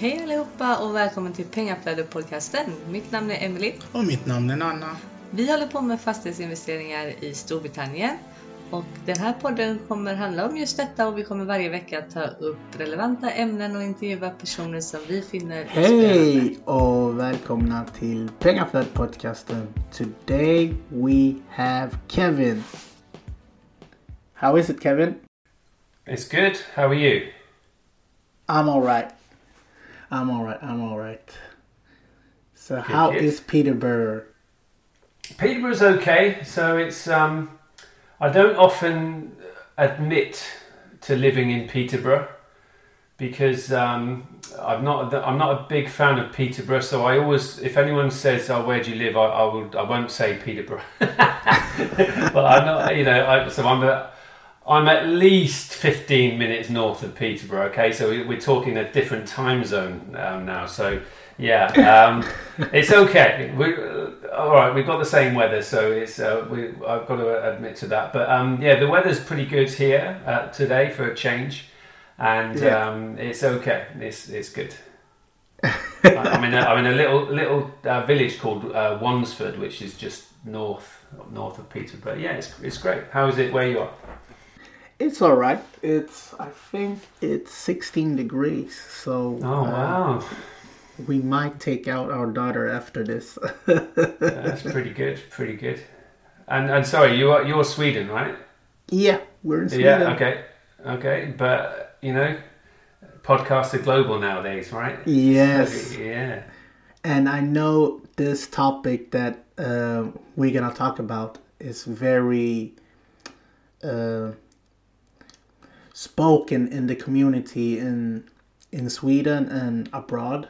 Hej allihopa och välkommen till Pengaflödet-podcasten. Mitt namn är Emily. Och mitt namn är Nanna. Vi håller på med fastighetsinvesteringar i Storbritannien. Och den här podden kommer handla om just detta och vi kommer varje vecka ta upp relevanta ämnen och intervjua personer som vi finner Hej och välkomna till Pengaflödet-podcasten. Today we have Kevin. How is it Kevin? It's good. How are you? I'm alright. I'm alright. I'm alright. So how good. is Peterborough? Peterborough's okay. So it's um, I don't often admit to living in Peterborough because um, I'm not I'm not a big fan of Peterborough. So I always, if anyone says, "Oh, where do you live?" I, I will I won't say Peterborough. but I'm not, you know. I, so I'm a, I'm at least 15 minutes north of Peterborough. Okay, so we- we're talking a different time zone um, now. So yeah, um, it's okay. We uh, all right. We've got the same weather, so it's uh, we, I've got to admit to that. But um, yeah, the weather's pretty good here uh, today for a change, and Yeah. um, it's okay. It's it's good. I'm in a, I'm in a little little uh, village called uh, Wansford, which is just north north of Peterborough. Yeah, it's it's great. How is it where you are? It's alright. It's I think it's 16 degrees. So Oh uh, wow, we might take out our daughter after this. that's pretty good. Pretty good. And and sorry, you are you're Sweden, right? yeah, we're in Sweden. Yeah. Okay. Okay. But you know, podcasts are global nowadays, right? Yes. Yeah. And I know this topic that uh, we're gonna talk about is very uh, spoken in the community in in Sweden and abroad.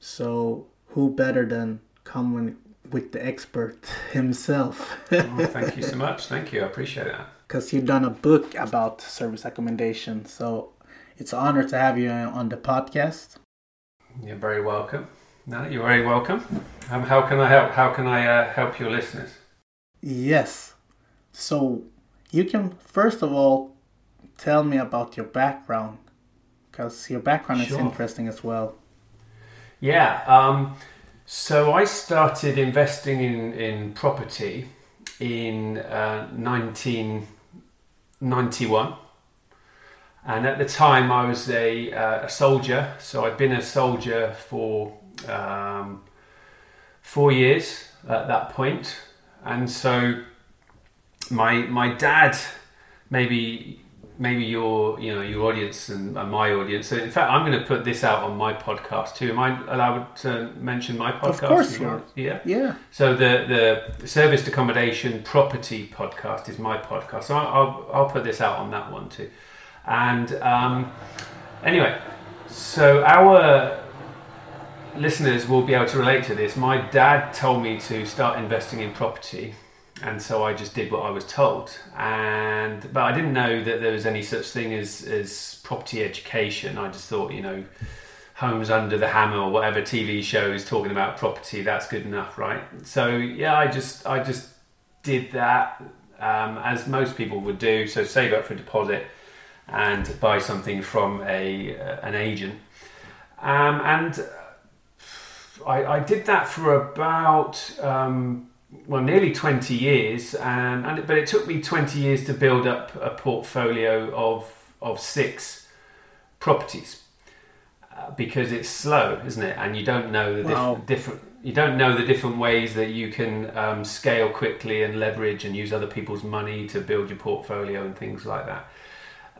So who better than come with the expert himself? Oh, thank you so much. Thank you. I appreciate that. Because you've done a book about service accommodation. So it's an honor to have you on the podcast. You're very welcome. No, you're very welcome. Um, how can I help? How can I uh, help your listeners? Yes. So you can first of all tell me about your background because your background is interesting as well. Yeah. Um, so I started investing in, in property in uh, 1991. And at the time, I was a, uh, a soldier. So I'd been a soldier for um, four years at that point. And so my my dad, maybe maybe your you know your audience and, and my audience. So in fact, I'm going to put this out on my podcast too. Am I allowed to mention my podcast? Of course you are. Yeah. Yeah. So the the serviced accommodation property podcast is my podcast. So I'll I'll, I'll put this out on that one too. And um, anyway, so our listeners will be able to relate to this. My dad told me to start investing in property, and so I just did what I was told. And but I didn't know that there was any such thing as as property education. I just thought, you know, Homes Under the Hammer or whatever TV show is talking about property, that's good enough, right? So yeah, I just I just did that um, as most people would do. So save up for a deposit and buy something from a uh, an agent, um, and I, I did that for about um, well nearly twenty years, and, and but it took me twenty years to build up a portfolio of of six properties uh, because it's slow, isn't it? And you don't know the diff- Wow. different. You don't know the different ways that you can um, scale quickly and leverage and use other people's money to build your portfolio and things like that.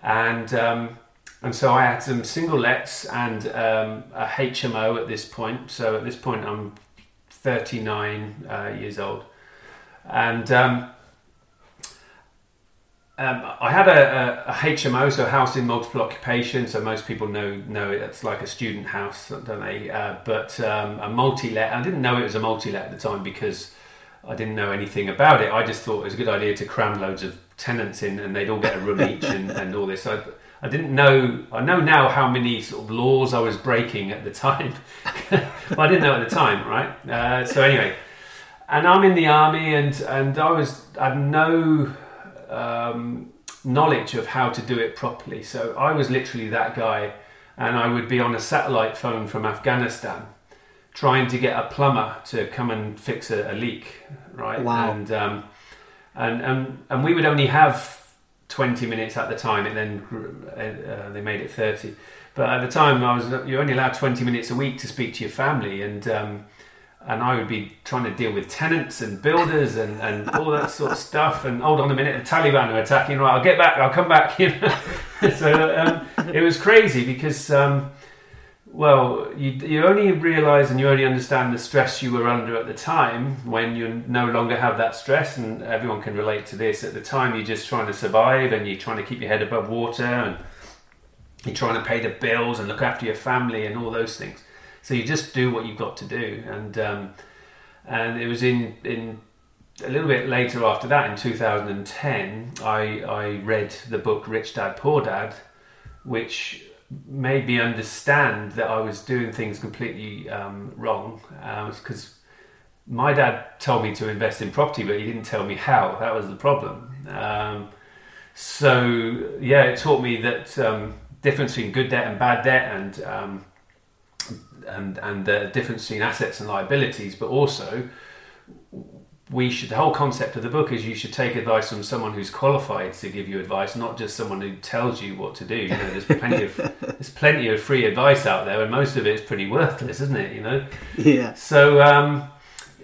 And um, and so I had some single lets and um, a HMO at this point. So at this point, I'm 39 uh, years old, and um, um, I had a, a, HMO, so house in multiple occupation. So most people know know it. It's like a student house, don't they? Uh, but um, a multi-let. I didn't know it was a multi-let at the time because I didn't know anything about it. I just thought it was a good idea to cram loads of tenants in, and they'd all get a room each, and, and all this. So I, didn't know. I know now how many sort of laws I was breaking at the time. but I didn't know at the time, right? Uh, so anyway, and I'm in the army, and and I was I had no um, knowledge of how to do it properly. So I was literally that guy and I would be on a satellite phone from Afghanistan trying to get a plumber to come and fix a, a leak, right? Wow. And, um, and and and we would only have 20 minutes at the time, and then uh, uh, they made it 30. But at the time, I was you're only allowed 20 minutes a week to speak to your family, and um, and I would be trying to deal with tenants and builders and, and all that sort of stuff. And hold on a minute, the Taliban are attacking. Right, I'll get back. I'll come back. You know, so um, it was crazy because. Um, well, you, you only realise and you only understand the stress you were under at the time when you no longer have that stress, and everyone can relate to this. At the time, you're just trying to survive and you're trying to keep your head above water and you're trying to pay the bills and look after your family and all those things. So you just do what you've got to do. And um, and it was in in a little bit later after that, in 2010, I I read the book Rich Dad Poor Dad, which made me understand that I was doing things completely um, wrong. Because my dad told me to invest in property, but he didn't tell me how. That was the problem. Um, so yeah, it taught me that um, difference between good debt and bad debt, and um, and and the difference between assets and liabilities, but also we should the whole concept of the book is you should take advice from someone who's qualified to give you advice, not just someone who tells you what to do. You know, there's plenty of there's plenty of free advice out there, and most of it is pretty worthless, isn't it? You know. Yeah. So um,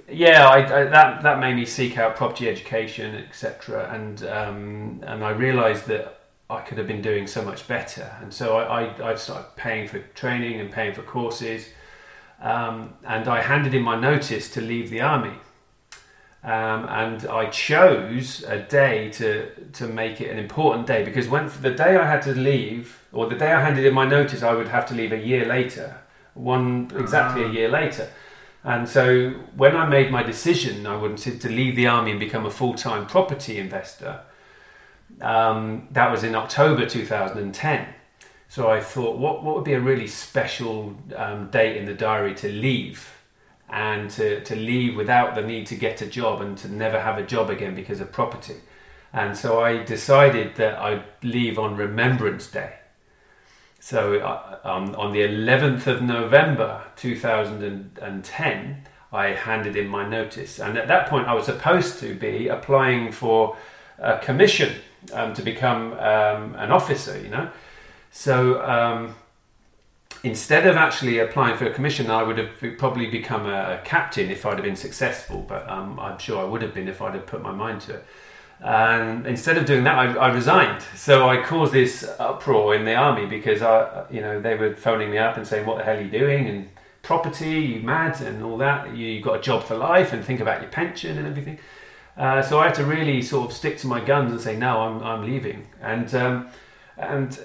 yeah, I, I, that that made me seek out property education, etc. And um, and I realised that I could have been doing so much better. And so I, I, I started paying for training and paying for courses. Um, and I handed in my notice to leave the army. Um, and I chose a day to to make it an important day because when the day I had to leave, or the day I handed in my notice, I would have to leave a year later, one exactly a year later. And so when I made my decision, I wanted to leave the army and become a full time property investor. Um, that was in October 2010. So I thought, what, what would be a really special um, date in the diary to leave? And to, to leave without the need to get a job and to never have a job again because of property. And so I decided that I'd leave on Remembrance Day. So uh, um, on the 11th of November 2010, I handed in my notice. And at that point, I was supposed to be applying for a commission um, to become um, an officer, you know. So um, instead of actually applying for a commission, I would have probably become a, a captain if I'd have been successful, but um, I'm sure I would have been if I'd have put my mind to it. And instead of doing that, I, I, resigned. So I caused this uproar in the army because I, you know, they were phoning me up and saying, "What the hell are you doing?" and property, you mad, and all that. You, got a job for life, and think about your pension and everything. Uh, so I had to really sort of stick to my guns and say, "No, I'm, I'm leaving." And um, and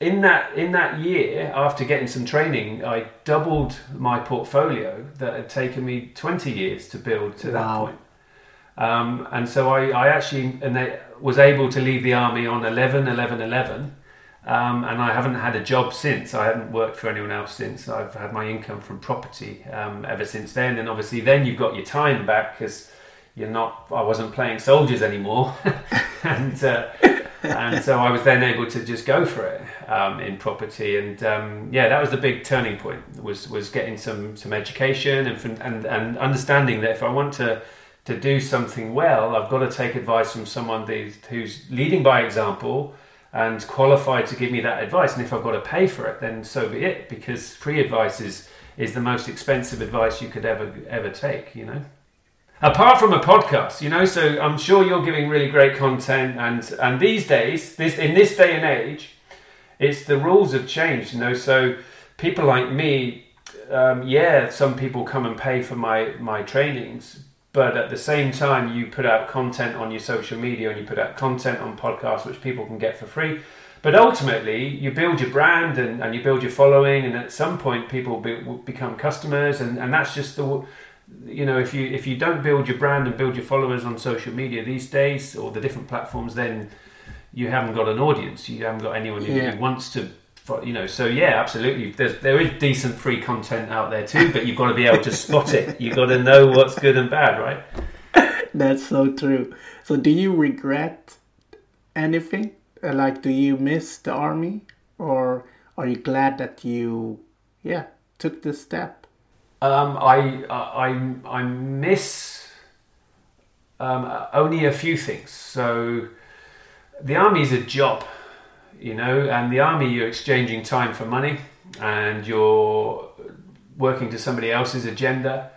in that in that year, after getting some training, I doubled my portfolio that had taken me 20 years to build to that point. Um, and so I, I actually and they, was able to leave the army on 11 11 11 um, and I haven't had a job since. I haven't worked for anyone else since. I've had my income from property um, ever since then. And obviously, then you've got your time back because you're not. I wasn't playing soldiers anymore, and uh, and so I was then able to just go for it um, in property. And um, yeah, that was the big turning point. Was was getting some some education and from- and and understanding that if I want to to do something well, I've got to take advice from someone who's, leading by example and qualified to give me that advice. And if I've got to pay for it, then so be it, because free advice is, is the most expensive advice you could ever ever take. You know. Apart from a podcast, you know, so I'm sure you're giving really great content, and and these days, this in this day and age, it's the rules have changed. You know, so people like me, um, yeah, some people come and pay for my my trainings, but at the same time you put out content on your social media and you put out content on podcasts which people can get for free but ultimately you build your brand and, and you build your following and at some point people be, become customers and, and that's just the you know if you if you don't build your brand and build your followers on social media these days or the different platforms then you haven't got an audience you haven't got anyone who, Yeah. wants to you know so yeah absolutely there's there is decent free content out there too but you've got to be able to spot it you've got to know what's good and bad right That's so true. So, do you regret anything? Uh, Like, do you miss the army, or are you glad that you, yeah, took this step? Um, I, I I miss um, only a few things. So the army is a job, you know, and the army you're exchanging time for money, and you're working to somebody else's agenda,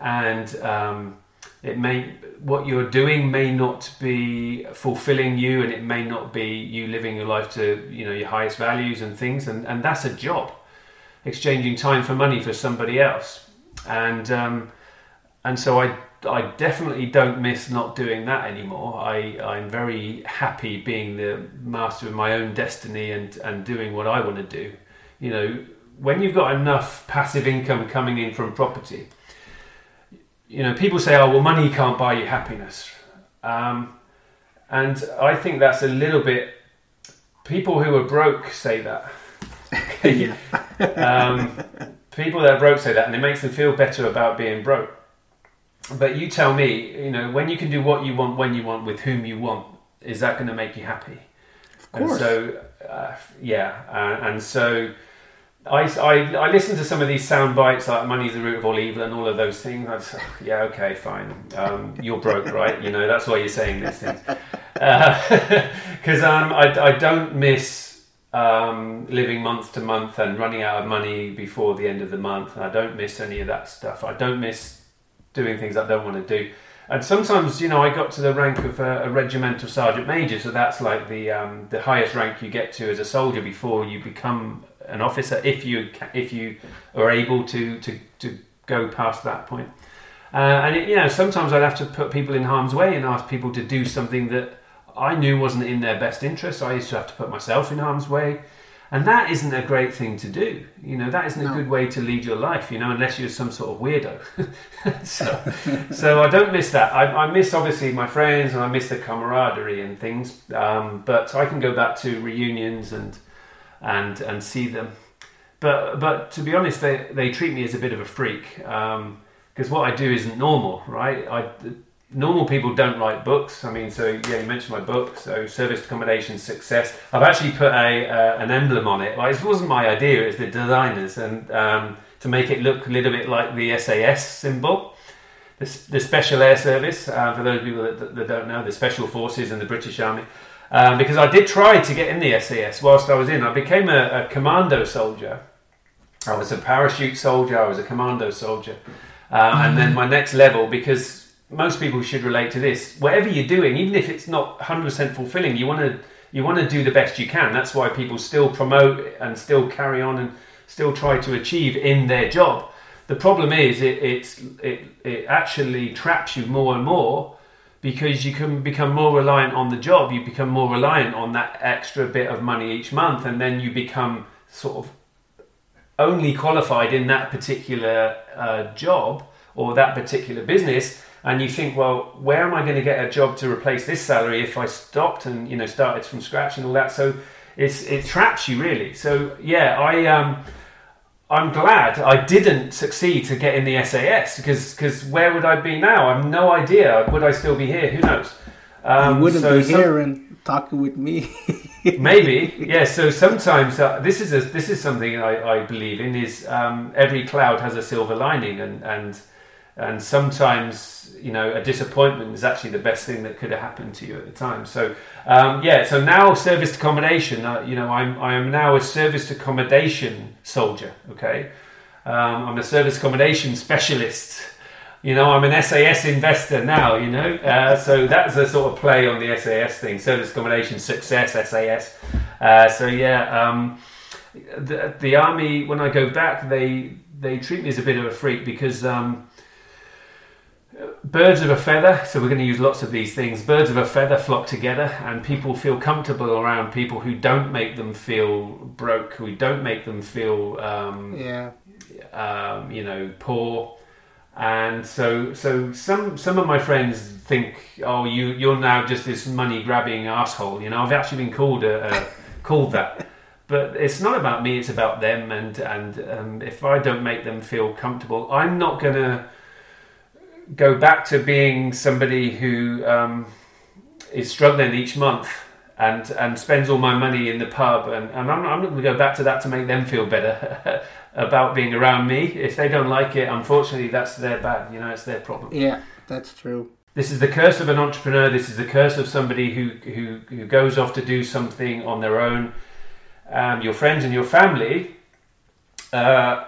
and um, it may what you're doing may not be fulfilling you, and it may not be you living your life to you know your highest values and things, and and that's a job, exchanging time for money for somebody else, and um, and so I I definitely don't miss not doing that anymore. I, I'm very happy being the master of my own destiny and, and doing what I want to do. You know, when you've got enough passive income coming in from property, you know, people say, oh, well, money can't buy you happiness. Um, and I think that's a little bit, people who are broke say that. yeah. Um, people that are broke say that, and it makes them feel better about being broke but you tell me, you know, when you can do what you want, when you want, with whom you want, is that going to make you happy? Of course. And so, uh, yeah, uh, and so I, I, I listen to some of these sound bites like "money's the root of all evil" and all of those things. I just, yeah, okay, fine. Um, you're broke, right? You know, that's why you're saying these things. Because uh, um, I, I don't miss um, living month to month and running out of money before the end of the month. And I don't miss any of that stuff. I don't miss doing things I don't want to do. And sometimes, you know, I got to the rank of a, a regimental sergeant major, so that's like the um, the highest rank you get to as a soldier before you become an officer, if you if you are able to to, to go past that point. Uh, and it, you know, sometimes I'd have to put people in harm's way and ask people to do something that I knew wasn't in their best interest. I used to have to put myself in harm's way. And that isn't a great thing to do. You know, that isn't no. a good way to lead your life, you know, unless you're some sort of weirdo. so, so I don't miss that. I, I, miss, obviously, my friends and I miss the camaraderie and things. Um, but I can go back to reunions and, and, and see them. But, but to be honest, they, they treat me as a bit of a freak because um, what I do isn't normal, right? I, normal people don't write books. I mean, so yeah, you mentioned my book, so service accommodation success. I've actually put a uh, an emblem on it. Like, it wasn't my idea; it was the designers, and um, to make it look a little bit like the SAS symbol, the, the Special Air Service. Uh, for those people that, that, don't know, the Special Forces and the British Army. Um, because I did try to get in the SAS whilst I was in. I became a, a commando soldier. I was a parachute soldier. I was a commando soldier. Uh, and then my next level, because most people should relate to this. Whatever you're doing, even if it's not 100% fulfilling, you want to you want to do the best you can. That's why people still promote and still carry on and still try to achieve in their job. The problem is it it it actually traps you more and more because you can become more reliant on the job. You become more reliant on that extra bit of money each month, and then you become sort of only qualified in that particular uh, job or that particular business and you think, well, where am I going to get a job to replace this salary if I stopped and you know started from scratch and all that? So it's it traps you really. So yeah, I um, I'm glad I didn't succeed to get in the SAS because because where would I be now? I've no idea. Would I still be here? Who knows? Um, you wouldn't so be here and talking with me. maybe yeah. So sometimes uh, this is a, this is something I, I believe in is um, every cloud has a silver lining and and and sometimes you know a disappointment is actually the best thing that could have happened to you at the time. So um, yeah so now service accommodation uh, you know I'm, I am now a service accommodation soldier okay? Um, I'm a service accommodation specialist. You know I'm an SAS investor now you know? Uh, so that's a sort of play on the SAS thing service accommodation success SAS uh, so yeah um, the, the army when I go back they they treat me as a bit of a freak because um, birds of a feather, so we're going to use lots of these things. Birds of a feather flock together, and people feel comfortable around people who don't make them feel broke, who don't make them feel, um, yeah, um, you know, poor. And so, so some some of my friends think, oh, you you're now just this money grabbing asshole. You know, I've actually been called a, a called that. But it's not about me; it's about them. And and um, if I don't make them feel comfortable, I'm not gonna go back to being somebody who um, is struggling each month and and spends all my money in the pub, and, and I'm, I'm not going to go back to that to make them feel better about being around me. If they don't like it, unfortunately, that's their bad. You know, it's their problem. Yeah, that's true. This is the curse of an entrepreneur. This is the curse of somebody who who, who goes off to do something on their own. Um, your friends and your family uh,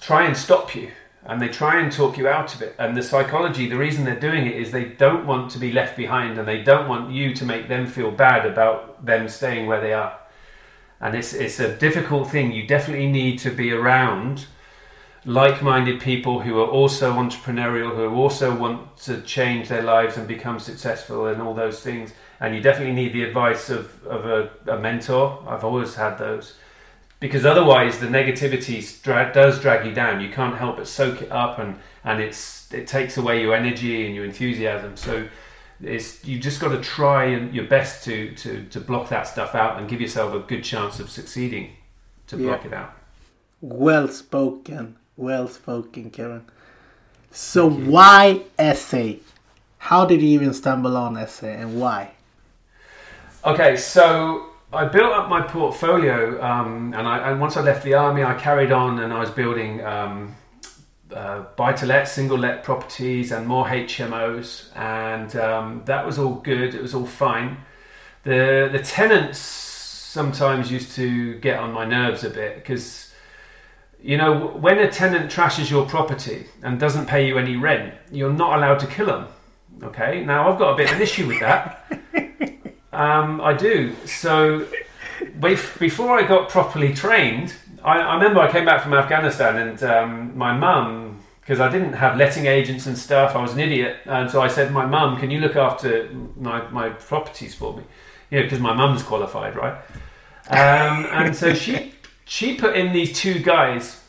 try and stop you and they try and talk you out of it. And the psychology, the reason they're doing it is they don't want to be left behind and they don't want you to make them feel bad about them staying where they are. And it's, it's a difficult thing. You definitely need to be around like minded people who are also entrepreneurial, who also want to change their lives and become successful and all those things. And you definitely need the advice of, of a, a mentor. I've always had those because otherwise the negativity dra- does drag you down. You can't help but soak it up, and and it's it takes away your energy and your enthusiasm. So it's you just got to try and your best to to to block that stuff out and give yourself a good chance of succeeding to block it out. Well spoken, well spoken, Karen. So why SA? How did you even stumble on SA, and why? Okay, so I built up my portfolio, um, and, I, and once I left the army, I carried on and I was building um, uh, buy to let, single let properties, and more HMOs, and um, that was all good. It was all fine. The the tenants sometimes used to get on my nerves a bit because you know when a tenant trashes your property and doesn't pay you any rent, you're not allowed to kill them. Okay, now I've got a bit of an issue with that. Um, I do. So before I got properly trained, I, I, remember I came back from Afghanistan and um, my mum, because I didn't have letting agents and stuff, I was an idiot. And so I said, My mum, can you look after my, my properties for me? You know, because my mum's qualified, right? Um, and so she she put in these two guys.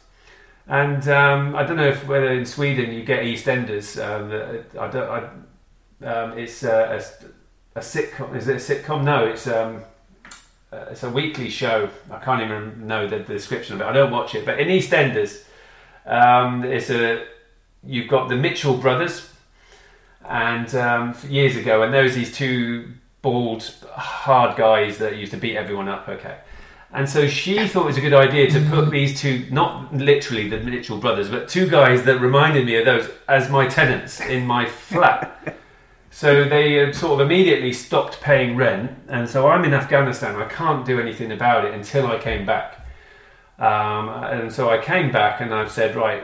And um, I don't know if whether in Sweden you get EastEnders. Um, I don't. I, um, it's uh, a, a sitcom. Is it a sitcom? No, it's um, uh, it's a weekly show. I can't even know the, the, description of it. I don't watch it. But in EastEnders, um, it's a you've got the Mitchell brothers, and um, years ago, and there was these two bald, hard guys that used to beat everyone up. Okay. And so she thought it was a good idea to put these two, not literally the Mitchell brothers, but two guys that reminded me of those as my tenants in my flat. So they sort of immediately stopped paying rent, and so I'm in Afghanistan. I can't do anything about it until I came back. Um, and so I came back, and I've said, right,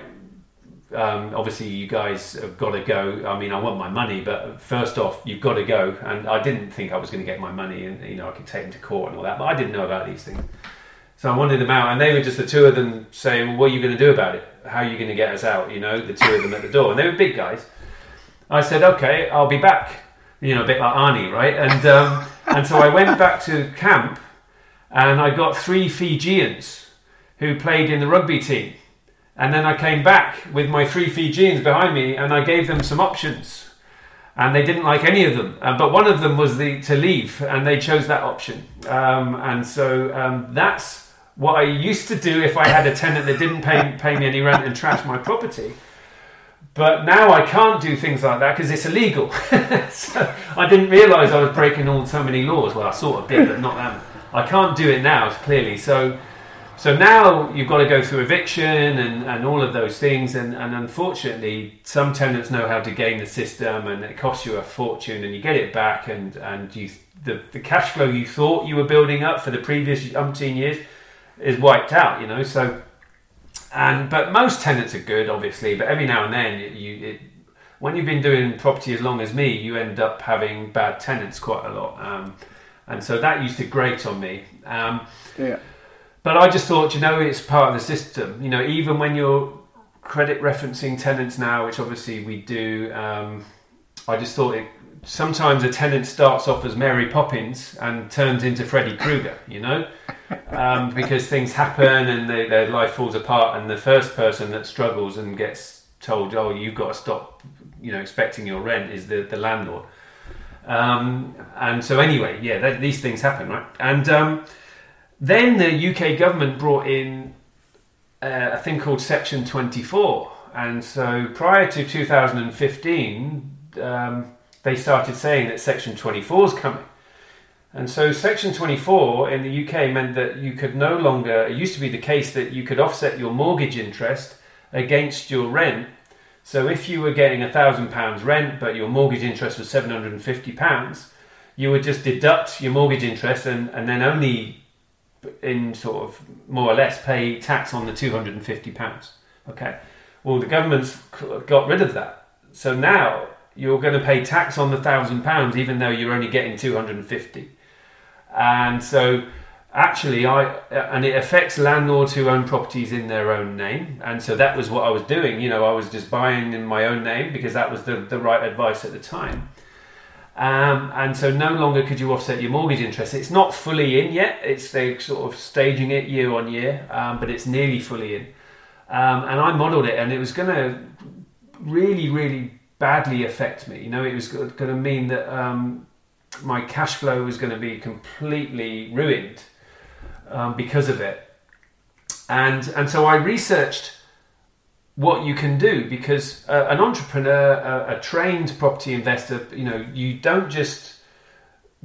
um, obviously you guys have got to go. I mean, I want my money, but first off, you've got to go. And I didn't think I was going to get my money, and you know, I could take them to court and all that, but I didn't know about these things. So I wanted them out, and they were just the two of them saying, well, "What are you going to do about it? How are you going to get us out?" You know, the two of them at the door, and they were big guys. I said, okay, I'll be back. You know, a bit like Arnie, right? And um, and so I went back to camp, and I got three Fijians who played in the rugby team. And then I came back with my three Fijians behind me, and I gave them some options, and they didn't like any of them. Uh, but one of them was the to leave, and they chose that option. Um, and so um, that's what I used to do if I had a tenant that didn't pay pay me any rent and trash my property. But now I can't do things like that because it's illegal. so I didn't realise I was breaking all so many laws. Well, I sort of did, but not that. I can't do it now, clearly. So, so now you've got to go through eviction and, and all of those things. And, and unfortunately, some tenants know how to game the system, and it costs you a fortune, and you get it back, and and you the, the cash flow you thought you were building up for the previous umpteen years is wiped out. You know, so and but most tenants are good, obviously. But every now and then, you it, when you've been doing property as long as me, you end up having bad tenants quite a lot. Um, and so that used to grate on me. Um, yeah. But I just thought, you know, it's part of the system. You know, even when you're credit referencing tenants now, which obviously we do, um, I just thought it. Sometimes a tenant starts off as Mary Poppins and turns into Freddy Krueger. You know um, because things happen and they, their life falls apart. And the first person that struggles and gets told, "Oh, you've got to stop," you know, expecting your rent is the the landlord. Um, and so, anyway, yeah, these things happen, right? And um, then the UK government brought in uh, a thing called Section 24. And so, prior to 2015, um, they started saying that Section 24 is coming. And so Section 24 in the UK meant that you could no longer, it used to be the case that you could offset your mortgage interest against your rent. So if you were getting a thousand pounds rent, but your mortgage interest was 750 pounds, you would just deduct your mortgage interest and, and then only in sort of more or less pay tax on the 250 pounds. Okay. Well, the government's got rid of that. So now you're going to pay tax on the thousand pounds, even though you're only getting 250. And so actually i and it affects landlords who own properties in their own name. And so that was what i was doing. You know i was just buying in my own name because that was the, the right advice at the time. Um, and so no longer could you offset your mortgage interest. It's not fully in yet. It's they sort of staging it year on year um, but it's nearly fully in. Um, and i modeled it and it was going to really really badly affect me you know it was going to mean that um, my cash flow was going to be completely ruined um, because of it. And, and so I researched what you can do because uh, an entrepreneur, a, a trained property investor, you know, you don't just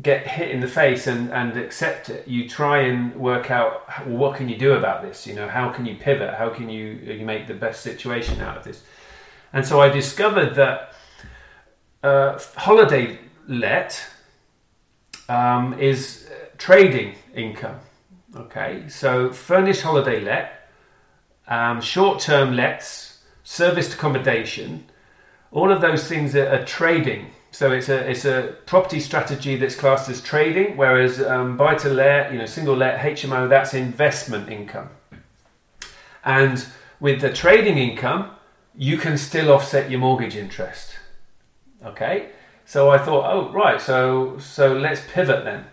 get hit in the face and, and accept it. You try and work out well, what can you do about this. You know, how can you pivot? How can you you make the best situation out of this? And so I discovered that uh, holiday let um, is trading income. Okay, so furnished holiday let, um, short term lets, serviced accommodation, all of those things are, are, trading. So it's a it's a property strategy that's classed as trading, whereas um, buy to let, you know, single let, HMO, that's investment income. And with the trading income, you can still offset your mortgage interest. Okay, so I thought, oh right, so so let's pivot then.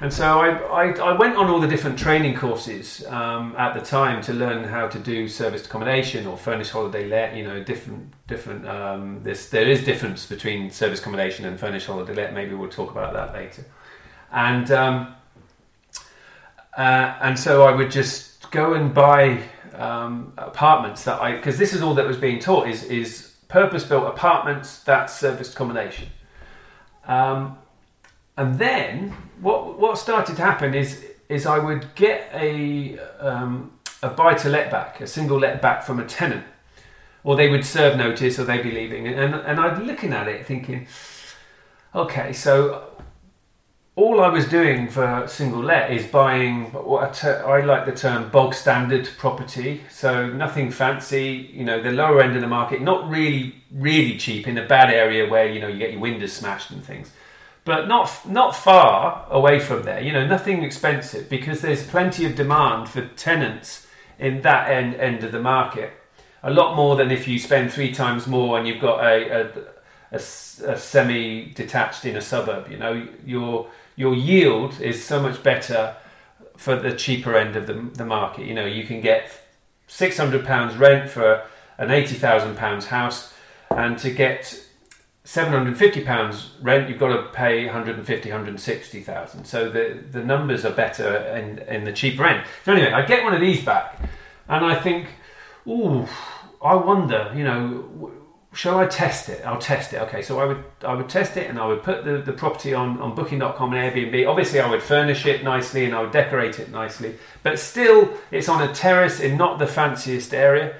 And so I, I, I, went on all the different training courses um, at the time to learn how to do serviced accommodation or furnished holiday let. You know, different different. Um, this there is difference between service accommodation and furnished holiday let. Maybe we'll talk about that later. And um, uh, and so I would just go and buy um, apartments that I because this is all that was being taught is is purpose built apartments that's serviced accommodation. Um, and then what what started to happen is is I would get a um, a buy to let back, a single let back from a tenant, or they would serve notice, or they'd be leaving, and and I'd looking at it thinking, okay, so all I was doing for single let is buying what I like the term bog standard property. So nothing fancy, you know, the lower end of the market, not really, really cheap in a bad area where, you know, you get your windows smashed and things but not not far away from there. You know, nothing expensive because there's plenty of demand for tenants in that end end of the market. A lot more than if you spend three times more and you've got a, a, a, a semi-detached in a suburb. You know, your your yield is so much better for the cheaper end of the, the market. You know, you can get six hundred pounds rent for an eighty thousand pounds house, and to get 750 pounds rent you've got to pay 150 160,000 so the the numbers are better in in the cheap rent so anyway I get one of these back and I think ooh I wonder you know shall I test it I'll test it okay so I would I would test it and I would put the, the property on on booking.com and Airbnb obviously I would furnish it nicely and I would decorate it nicely but still it's on a terrace in not the fanciest area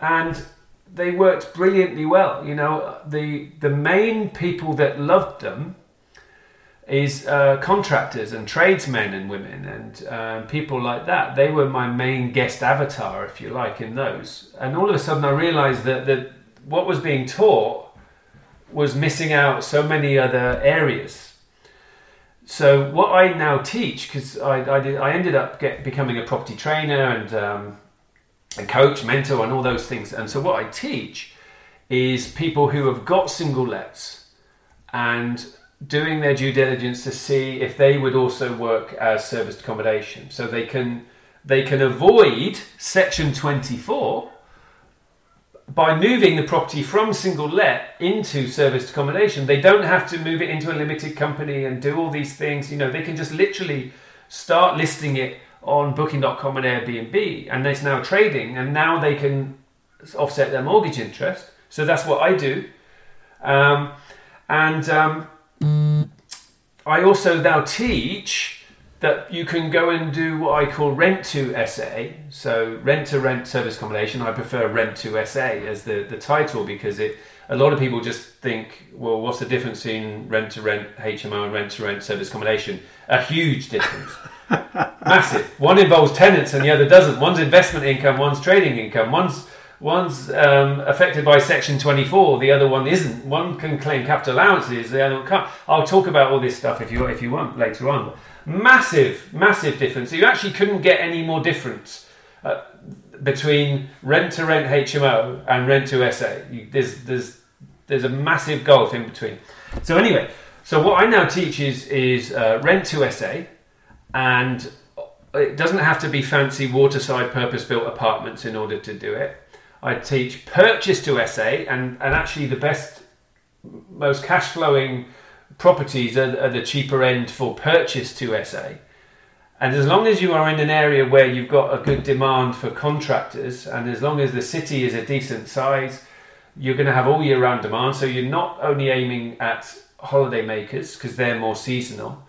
and they worked brilliantly well. You know, the the main people that loved them is uh, contractors and tradesmen and women and um, people like that. They were my main guest avatar, if you like, in those. And all of a sudden, I realised that that what was being taught was missing out so many other areas. So what I now teach, because I, I, I ended up get, becoming a property trainer and um, a coach, mentor, and all those things. And so, what I teach is people who have got single lets and doing their due diligence to see if they would also work as serviced accommodation. So they can they can avoid section 24 by moving the property from single let into serviced accommodation. They don't have to move it into a limited company and do all these things. You know, they can just literally start listing it on Booking.com and Airbnb, and it's now trading, and now they can offset their mortgage interest. So that's what I do, um, and um, I also now teach that you can go and do what I call rent to SA. So rent to rent service accommodation. I prefer rent to SA as the, the title because it a lot of people just think, well, what's the difference in rent to rent HMO and rent to rent service accommodation? A huge difference. Massive. One involves tenants and the other doesn't. One's investment income, one's trading income, one's one's um, affected by Section 24, the other one isn't. One can claim capital allowances, the other one can't. I'll talk about all this stuff if you if you want later on. Massive, massive difference. You actually couldn't get any more difference uh, between rent to rent HMO and rent to SA. You, there's there's there's a massive gulf in between. So anyway, so what I now teach is is uh, rent to SA and it doesn't have to be fancy waterside purpose built apartments in order to do it. I teach purchase to SA, and, and actually the best, most cash flowing properties are, are the cheaper end for purchase to SA. And as long as you are in an area where you've got a good demand for contractors, and as long as the city is a decent size, you're going to have all year round demand. So you're not only aiming at holiday makers because they're more seasonal,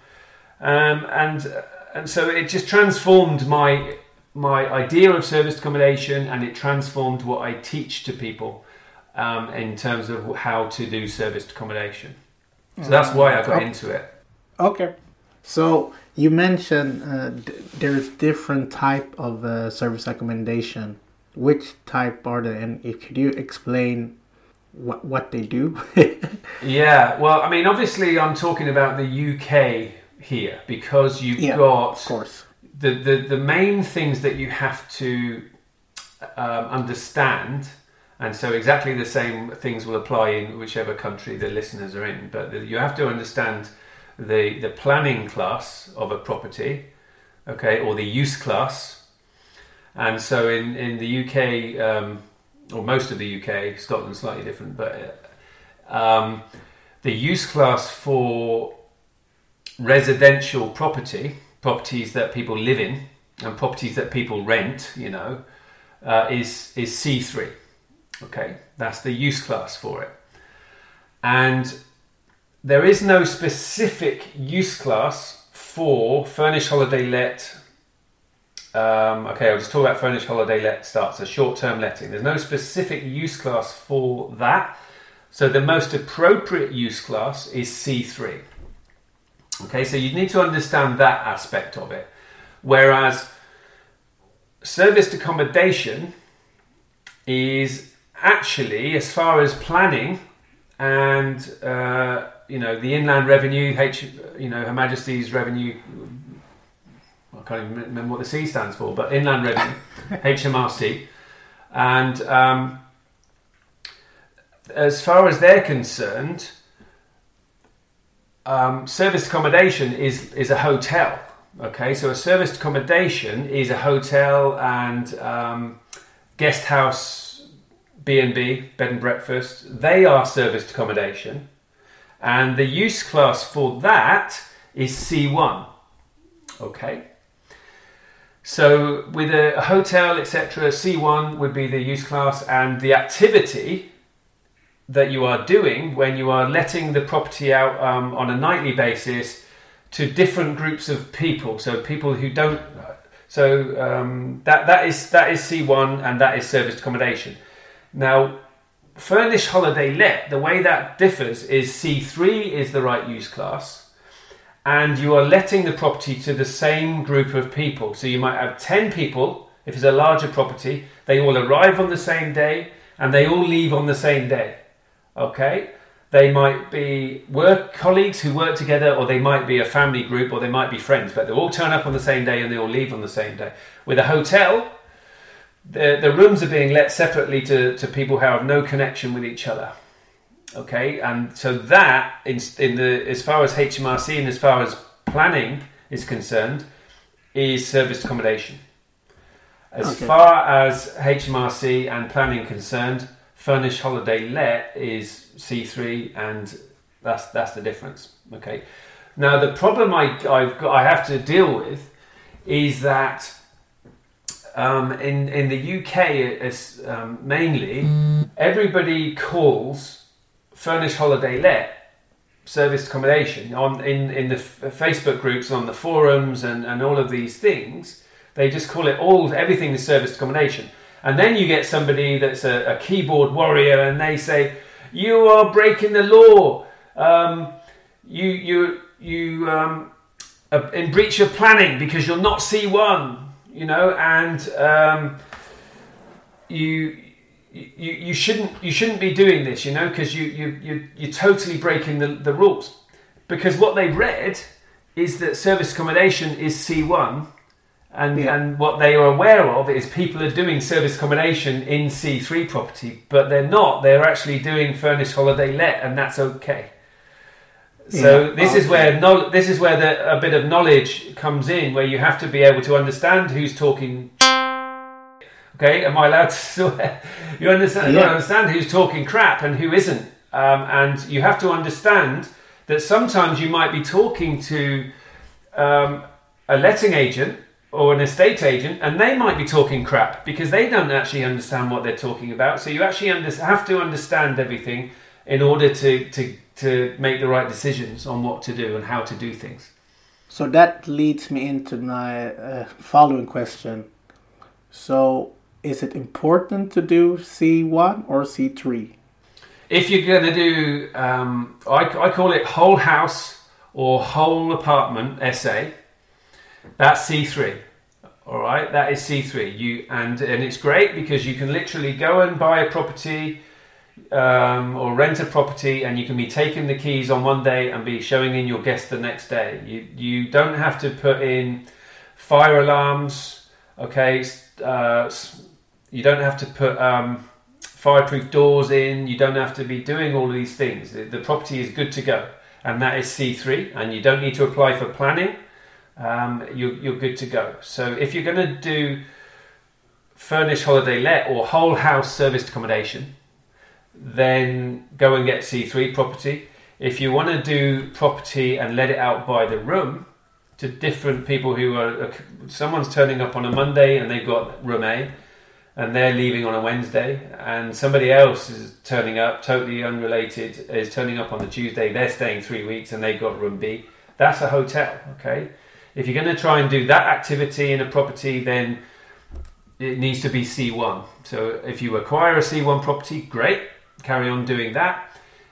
um, and and so it just transformed my my idea of service accommodation, and it transformed what I teach to people um, in terms of how to do service accommodation. So that's why I got Okay. into it. Okay. So you mentioned uh, d- there's different type of uh, service accommodation. Which type are they, and could you explain what what they do? Yeah, well, I mean, obviously, I'm talking about the UK here because you've Yeah, got of course. the, the the main things that you have to um, understand, and so exactly the same things will apply in whichever country the listeners are in. But you have to understand the the planning class of a property, okay, or the use class. And so in in the UK, um, or most of the UK, Scotland's slightly different, but um, the use class for residential property, properties that people live in, and properties that people rent, you know, uh, is is C three. Okay, that's the use class for it, and there is no specific use class for furnished holiday let. Um, okay, I'll just talk about furnished holiday let starts a short term letting. There's no specific use class for that. So the most appropriate use class is C3. Okay, so you need to understand that aspect of it. Whereas serviced accommodation is actually, as far as planning and uh, you know the inland revenue, H, you know Her Majesty's revenue. I can't even remember what the C stands for, but inland revenue, HMRC, and um, as far as they're concerned, um, serviced accommodation is is a hotel. Okay, so a serviced accommodation is a hotel and um, guest house, B and B, bed and breakfast. They are serviced accommodation, and the use class for that is C one. Okay. So with a, a hotel, etc., C1 would be the use class, and the activity that you are doing when you are letting the property out um, on a nightly basis to different groups of people. So people who don't. So um, that that is that is C1 and that is serviced accommodation. Now, furnished holiday let the way that differs is C3 is the right use class, and you are letting the property to the same group of people. So you might have ten people if it's a larger property. They all arrive on the same day and they all leave on the same day. Okay? They might be work colleagues who work together, or they might be a family group, or they might be friends, but they all turn up on the same day and they all leave on the same day. With a hotel, the, the rooms are being let separately to, to people who have no connection with each other. Okay, and so that in, in the as far as HMRC and as far as planning is concerned, is serviced accommodation. As Okay. far as HMRC and planning concerned, furnished holiday let is C3, and that's that's the difference. Okay. Now the problem I I've got, I have to deal with is that um, in in the UK it's um, mainly everybody calls furnished holiday let service accommodation on in in the f- Facebook groups on the forums and and all of these things. They just call it all everything is service accommodation. And then you get somebody that's a, a keyboard warrior, and they say, "You are breaking the law. Um, you you you um, uh, in breach of planning because you're not C1." You know, and um, you you, you shouldn't you shouldn't be doing this, you know, because you you you you're totally breaking the, the rules. Because what they read is that service accommodation is C1, and Yeah. and what they are aware of is people are doing service accommodation in C3 property, but they're not. They're actually doing furnished holiday let, and that's okay. So Yeah, this is where knowl- this is where the, a bit of knowledge comes in, where you have to be able to understand who's talking. Okay, am I allowed to swear? You understand? You understand who's talking crap and who isn't, um, and you have to understand that sometimes you might be talking to um, a letting agent or an estate agent, and they might be talking crap because they don't actually understand what they're talking about. So you actually under- have to understand everything in order to, to to make the right decisions on what to do and how to do things. So that leads me into my uh, following question. So, is it important to do C1 or C3? If you're going to do, um, I, I call it whole house or whole apartment SA. That's C3. All right, that is C3. You and and it's great because you can literally go and buy a property um, or rent a property, and you can be taking the keys on one day and be showing in your guest the next day. You you don't have to put in fire alarms. Okay, uh, you don't have to put um, fireproof doors in. You don't have to be doing all of these things. The, the property is good to go, and that is C3. And you don't need to apply for planning. Um, you're, you're good to go. So if you're going to do furnished holiday let or whole house serviced accommodation, then go and get C3 property. If you want to do property and let it out by the room to different people who are, someone's turning up on a Monday and they've got room A, and they're leaving on a Wednesday, and somebody else is turning up, totally unrelated, is turning up on the Tuesday. They're staying three weeks and they've got room B. That's a hotel, okay? If you're going to try and do that activity in a property, then it needs to be C1. So if you acquire a C1 property, great, carry on doing that.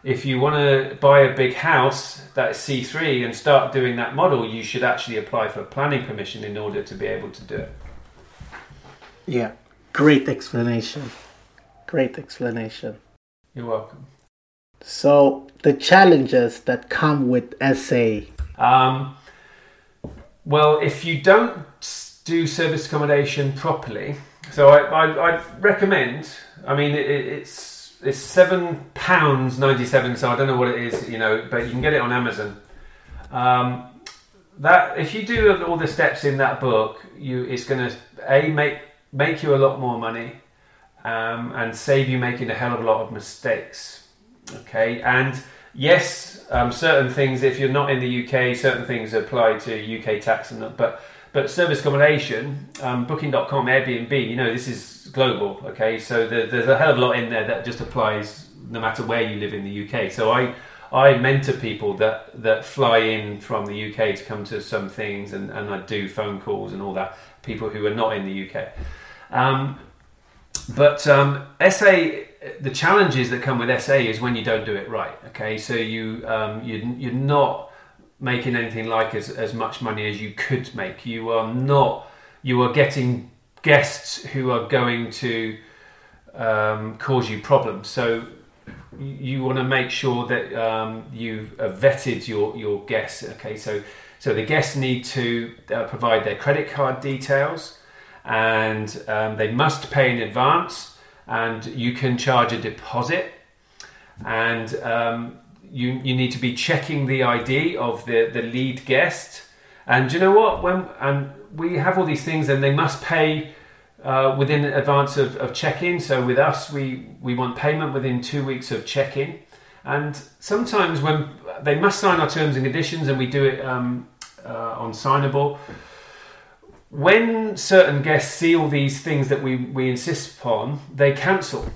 If you want to buy a big house that's C3 and start doing that model, you should actually apply for planning permission in order to be able to do it. Yeah, great explanation. Great explanation. You're welcome. So, the challenges that come with SA. Um, well, if you don't do service accommodation properly, so I, I, I recommend. I mean, it, it- it's it's seven pounds ninety seven. So I don't know what it is, you know, but you can get it on Amazon. Um, that if you do all the steps in that book, you it's going to a make make you a lot more money um, and save you making a hell of a lot of mistakes. Okay, and yes, um, certain things if you're not in the UK, certain things apply to UK tax and that, but but service accommodation, um, Booking.com, Airbnb, you know this is global. Okay, so there, there's a hell of a lot in there that just applies no matter where you live in the UK. So I I mentor people that that fly in from the UK to come to some things, and, and I do phone calls and all that. People who are not in the UK. Um, but um, SA, the challenges that come with SA is when you don't do it right. Okay, so you um, you you're not making anything like as, as much money as you could make. You are not. You are getting guests who are going to um, cause you problems. So you- want to make sure that um, you've uh, vetted your your guests. Okay, so so the guests need to uh, provide their credit card details, and um, they must pay in advance, and you can charge a deposit, and um, you you need to be checking the ID of the the lead guest. And you know what? When and we have all these things, and they must pay uh, within advance of, of check-in. So with us, we we want payment within two weeks of check-in. And sometimes when they must sign our terms and conditions, and we do it um, uh, on signable. When certain guests see all these things that we, we insist upon, they cancel.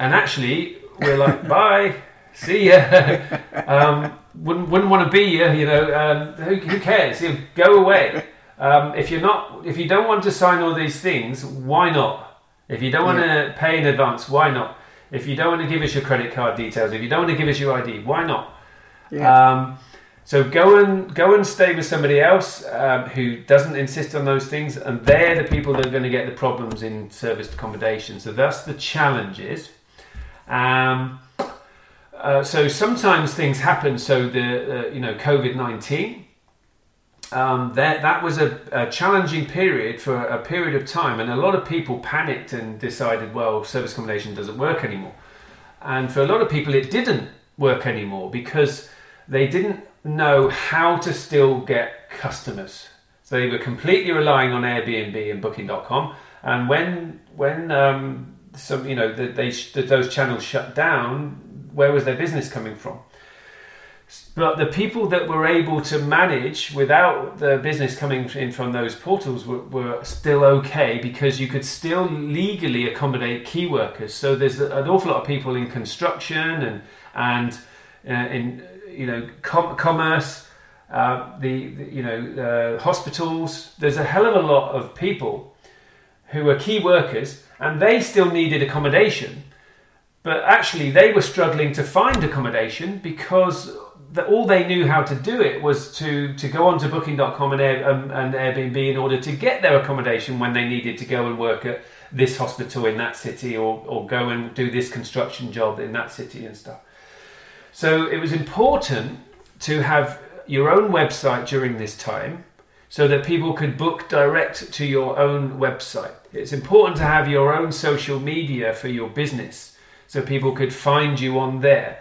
And actually, we're like, bye, see ya. um, wouldn't wouldn't want to be you. You know, um, who, who cares? You know, go away. Um, if you're not, if you don't want to sign all these things, why not? If you don't want to pay in advance, why not? If you don't want to give us your credit card details, if you don't want to give us your ID, why not? Yeah. Um, so go and go and stay with somebody else um, who doesn't insist on those things, and they're the people that are going to get the problems in serviced accommodation. So that's the challenges. Um, uh, so sometimes things happen. So the uh, you know COVID nineteen. Um, that that was a, a challenging period for a period of time, and a lot of people panicked and decided, well, service accommodation doesn't work anymore. And for a lot of people, it didn't work anymore because they didn't know how to still get customers. So they were completely relying on Airbnb and Booking.com. And when when um, some you know that they those channels shut down, where was their business coming from? But the people that were able to manage without the business coming in from those portals were, were still okay because you could still legally accommodate key workers. So there's an awful lot of people in construction and and uh, in you know com- commerce, uh, the, the, you know uh, hospitals. There's a hell of a lot of people who are key workers and they still needed accommodation, but actually they were struggling to find accommodation because that all they knew how to do it was to, to go onto booking.com and, Air, um, and Airbnb in order to get their accommodation when they needed to go and work at this hospital in that city or, or go and do this construction job in that city and stuff. So it was important to have your own website during this time so that people could book direct to your own website. It's important to have your own social media for your business so people could find you on there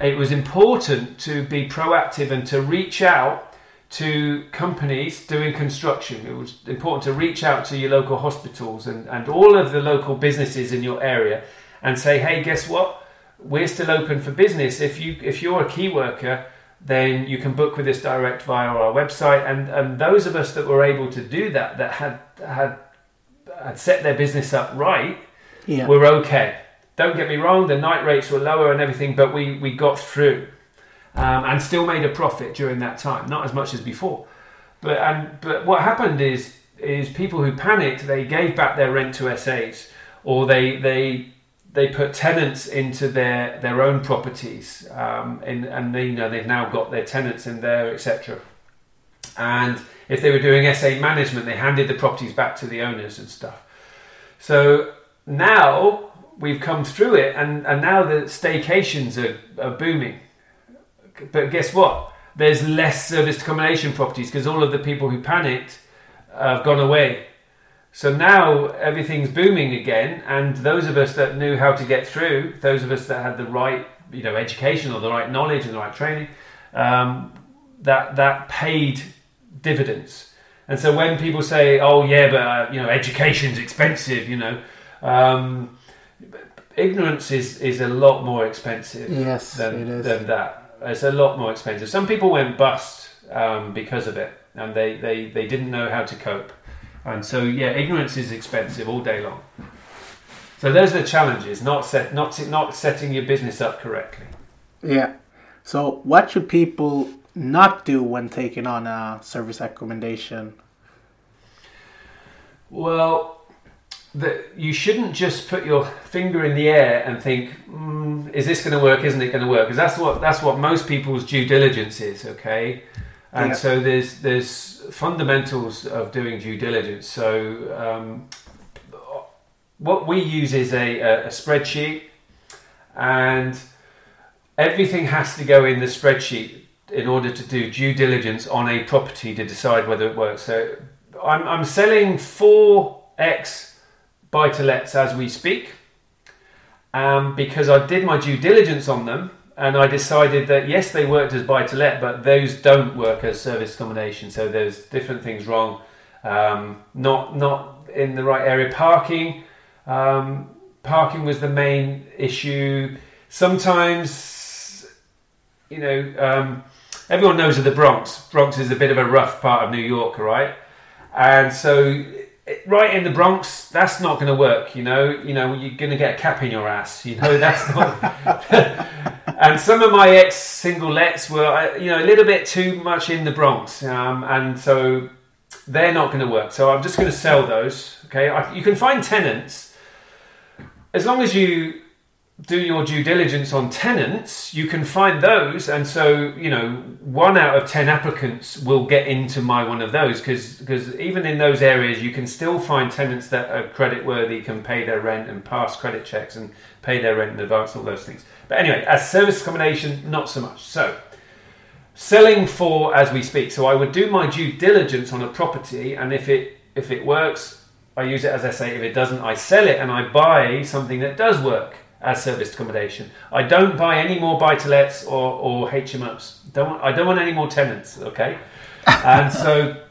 it was important to be proactive and to reach out to companies doing construction. It was important to reach out to your local hospitals and, and all of the local businesses in your area and say, hey, guess what? We're still open for business. If you if you're a key worker, then you can book with us direct via our website. And, and those of us that were able to do that, that had had had set their business up right, yeah. were okay. Don't get me wrong, the night rates were lower and everything, but we, we got through um, and still made a profit during that time. Not as much as before. But, and, but what happened is, is people who panicked, they gave back their rent to SAs or they, they, they put tenants into their, their own properties um, and, and they, you know, they've now got their tenants in there, etc. And if they were doing SA management, they handed the properties back to the owners and stuff. So now we've come through it, and, and now the staycations are, are booming. But guess what? There's less serviced accommodation properties because all of the people who panicked have gone away. So now everything's booming again, and those of us that knew how to get through, those of us that had the right, you know, education or the right knowledge and the right training, um, that that paid dividends. And so when people say, "Oh yeah, but uh, you know, education's expensive," you know, um, ignorance is, is a lot more expensive Yes, than, it is. than that. It's a lot more expensive. Some people went bust um, because of it, and they, they, they didn't know how to cope. And so, yeah, ignorance is expensive all day long. So those are the challenges, not set, not not setting your business up correctly. Yeah. So, what should people not do when taking on a service accommodation? Well, the, you shouldn't just put your finger in the air and think, mm, "Is this going to work? Isn't it going to work?" Because that's what that's what most people's due diligence is. Okay, and Yeah. so there's there's fundamentals of doing due diligence. So um, what we use is a, a, a spreadsheet, and everything has to go in the spreadsheet in order to do due diligence on a property to decide whether it works. So I'm, I'm selling four X buy to lets as we speak um, because I did my due diligence on them and I decided that yes, they worked as buy to let, but those don't work as service accommodation. So there's different things wrong. Um, not not in the right area. Parking, um, parking was the main issue. Sometimes, you know, um, everyone knows of the Bronx. Bronx is a bit of a rough part of New York, right? And so, right in the Bronx, that's not going to work. You know, you know, you're going to get a cap in your ass. You know, that's not. and some of my ex single lets were, you know, a little bit too much in the Bronx, um, and so they're not going to work. So I'm just going to sell those. Okay, I, you can find tenants as long as you do your due diligence on tenants, you can find those, and so you know one out of ten applicants will get into my one of those because because even in those areas you can still find tenants that are credit worthy, can pay their rent and pass credit checks and pay their rent in advance, all those things. But anyway, as service accommodation, not so much. So selling for as we speak. So I would do my due diligence on a property, and if it if it works, I use it as I say. If it doesn't, I sell it and I buy something that does work as serviced accommodation. I don't buy any more buy to lets or, or HMOs. Don't want, I don't want any more tenants, okay? And so,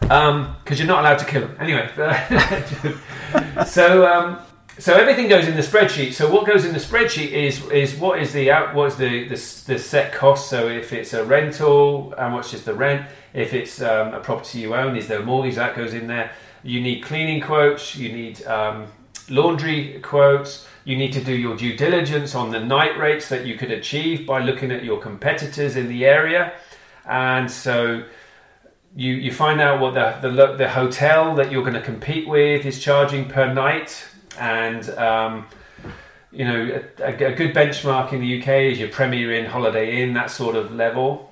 because um, you're not allowed to kill them. Anyway, so um, so everything goes in the spreadsheet. So what goes in the spreadsheet is is what is the out what is the, the, the set cost. So if it's a rental, how much is the rent? If it's um, a property you own, is there a mortgage that goes in there? You need cleaning quotes. You need um, laundry quotes. You need to do your due diligence on the night rates that you could achieve by looking at your competitors in the area. And so you, you find out what the, the, the hotel that you're going to compete with is charging per night. And, um, you know, a, a, good benchmark in the UK is your Premier Inn, Holiday Inn, that sort of level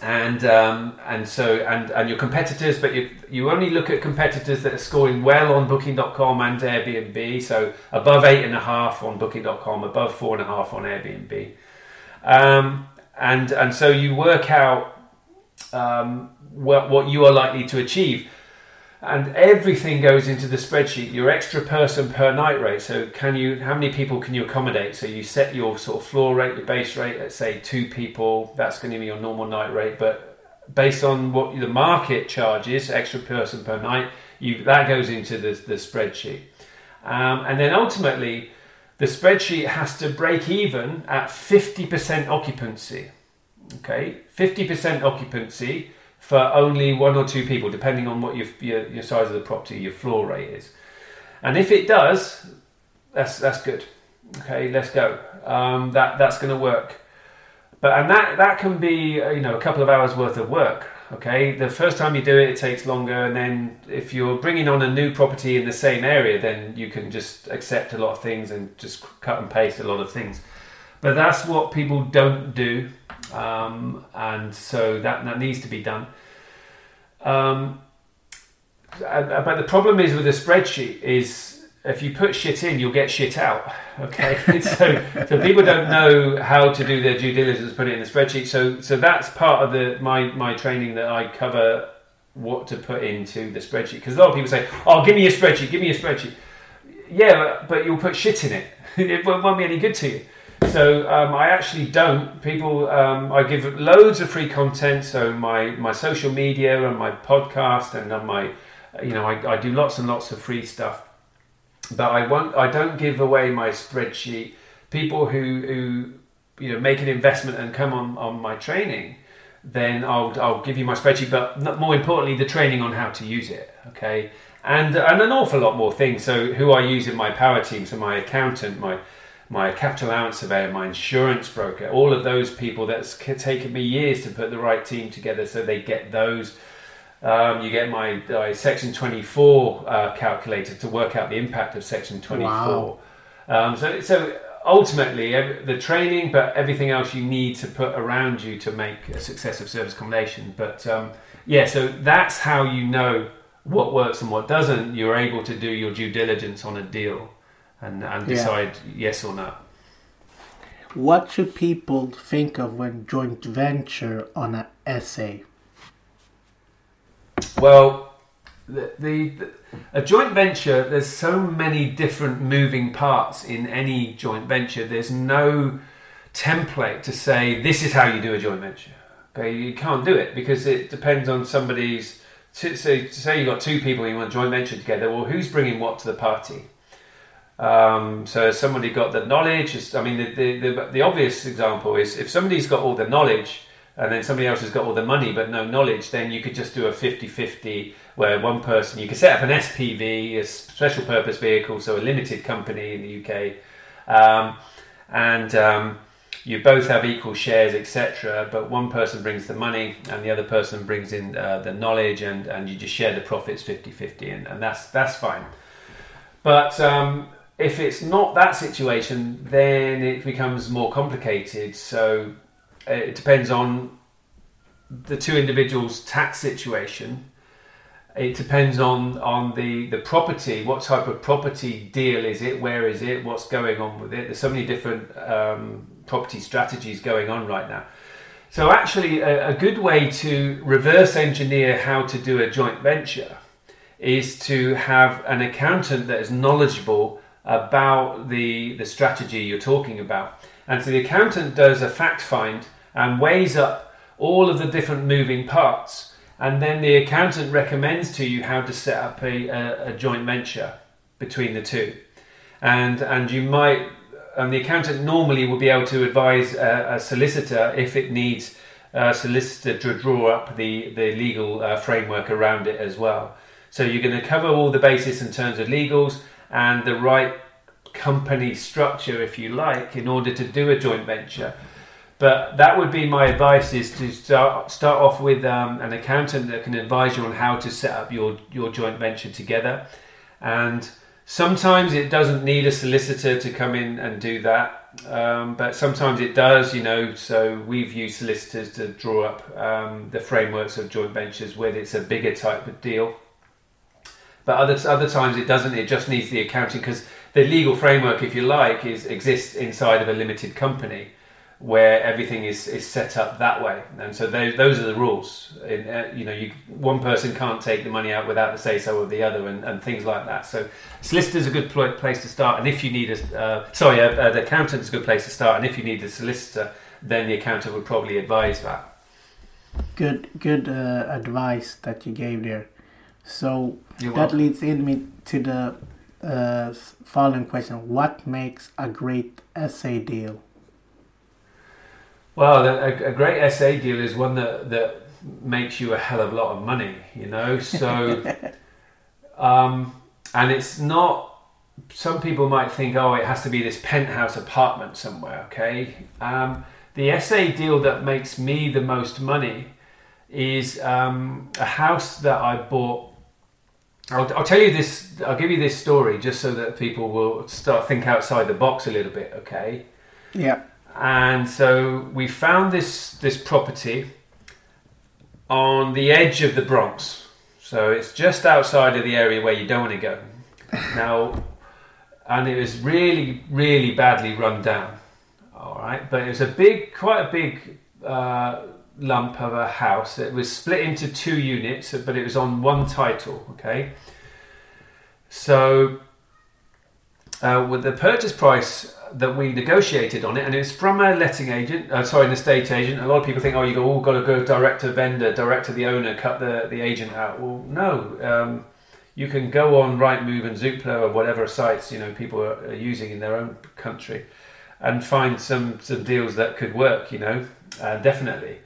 and um, and so and and your competitors, but you you only look at competitors that are scoring well on Booking.com and Airbnb. So above eight and a half on Booking.com, above four and a half on Airbnb, um, and and so you work out um, what what you are likely to achieve and everything goes into the spreadsheet your extra person per night rate. So can you how many people can you accommodate? So you set your sort of floor rate your base rate let's say two people that's going to be your normal night rate. But based on what the market charges extra person per night you that goes into the, the spreadsheet. Um, and then ultimately the spreadsheet has to break even at 50% occupancy. Okay? 50% occupancy for only one or two people, depending on what your, your, your size of the property, your floor rate is. And if it does, that's that's good. Okay, let's go. Um, that that's going to work. But and that that can be uh, you know a couple of hours worth of work. Okay, the first time you do it, it takes longer, and then if you're bringing on a new property in the same area, then you can just accept a lot of things and just cut and paste a lot of things. But that's what people don't do, um, and so that that needs to be done. Um, but the problem is with a spreadsheet is if you put shit in, you'll get shit out. Okay, so so people don't know how to do their due diligence, put it in the spreadsheet. So so that's part of the my my training that I cover what to put into the spreadsheet because a lot of people say, "Oh, give me a spreadsheet, give me a spreadsheet." Yeah, but you'll put shit in it. it won't be any good to you. So um, I actually don't. People, um, I give loads of free content. So my my social media and my podcast and on my, you know, I, I do lots and lots of free stuff. But I won't. I don't give away my spreadsheet. People who who you know make an investment and come on on my training, then I'll I'll give you my spreadsheet. But more importantly, the training on how to use it. Okay, and and an awful lot more things. So who I use in my power team. So my accountant, my my capital allowance surveyor, my insurance broker, all of those people that's taken me years to put the right team together so they get those. Um, you get my uh, Section 24 uh, calculator to work out the impact of Section 24. Wow. Um, so, so ultimately, the training, but everything else you need to put around you to make a success of service accommodation. But um, yeah, so that's how you know what works and what doesn't. You're able to do your due diligence on a deal and, and decide yeah. yes or no. What should people think of when joint venture on an SA? Well, the, the, the, a joint venture. There's so many different moving parts in any joint venture. There's no template to say this is how you do a joint venture. Okay, you can't do it because it depends on somebody's. To, so, to say you've got two people you want a joint venture together. Well, who's bringing what to the party? Um, so somebody got the knowledge. I mean, the, the, the, the, obvious example is if somebody's got all the knowledge and then somebody else has got all the money but no knowledge, then you could just do a 50-50 where one person, you could set up an SPV, a special purpose vehicle, so a limited company in the UK. Um, and um, you both have equal shares, etc. But one person brings the money and the other person brings in uh, the knowledge, and, and you just share the profits 50 50, and, and that's, that's fine. But um, if it's not that situation, then it becomes more complicated. So uh, it depends on the two individuals' tax situation. It depends on, on the, the property. What type of property deal is it? Where is it? What's going on with it? There's so many different um, property strategies going on right now. So, actually, a, a good way to reverse engineer how to do a joint venture is to have an accountant that is knowledgeable about the, the strategy you're talking about. And so the accountant does a fact find and weighs up all of the different moving parts. And then the accountant recommends to you how to set up a, a, a joint venture between the two. And, and you might, and the accountant normally will be able to advise a, a solicitor if it needs a solicitor to draw up the, the legal uh, framework around it as well. So you're going to cover all the basis in terms of legals and the right company structure, if you like, in order to do a joint venture. But that would be my advice: is to start start off with um, an accountant that can advise you on how to set up your your joint venture together. And sometimes it doesn't need a solicitor to come in and do that, um, but sometimes it does. You know, so we've used solicitors to draw up um, the frameworks of joint ventures when it's a bigger type of deal. But other other times it doesn't. It just needs the accounting because the legal framework, if you like, is exists inside of a limited company where everything is, is set up that way. And so those, those are the rules. In, uh, you know, you, one person can't take the money out without the say so of the other, and, and things like that. So solicitor is a good pl- place to start. And if you need a uh, sorry, uh, the accountant is a good place to start. And if you need a solicitor, then the accountant would probably advise that. Good, good uh, advice that you gave there. So that leads in me to the uh, following question: What makes a great SA deal? Well, a, a, great SA deal is one that that makes you a hell of a lot of money. You know, so um, and it's not. Some people might think, oh, it has to be this penthouse apartment somewhere. Okay, um, the SA deal that makes me the most money is um, a house that I bought I'll, I'll, tell you this. I'll give you this story just so that people will start think outside the box a little bit. Okay. Yeah. And so we found this this property on the edge of the Bronx. So it's just outside of the area where you don't want to go. now, and it was really, really badly run down. All right, but it was a big, quite a big. Uh, lump of a house. It was split into two units, but it was on one title. Okay, so uh, with the purchase price that we negotiated on it, and it's from a letting agent, uh, sorry, an estate agent. A lot of people think, oh, you go, oh, got to go direct to vendor, direct to the owner, cut the, the agent out. Well, no. Um, you can go on Rightmove and Zoopla or whatever sites you know people are, are using in their own country, and find some some deals that could work. You know, uh, definitely.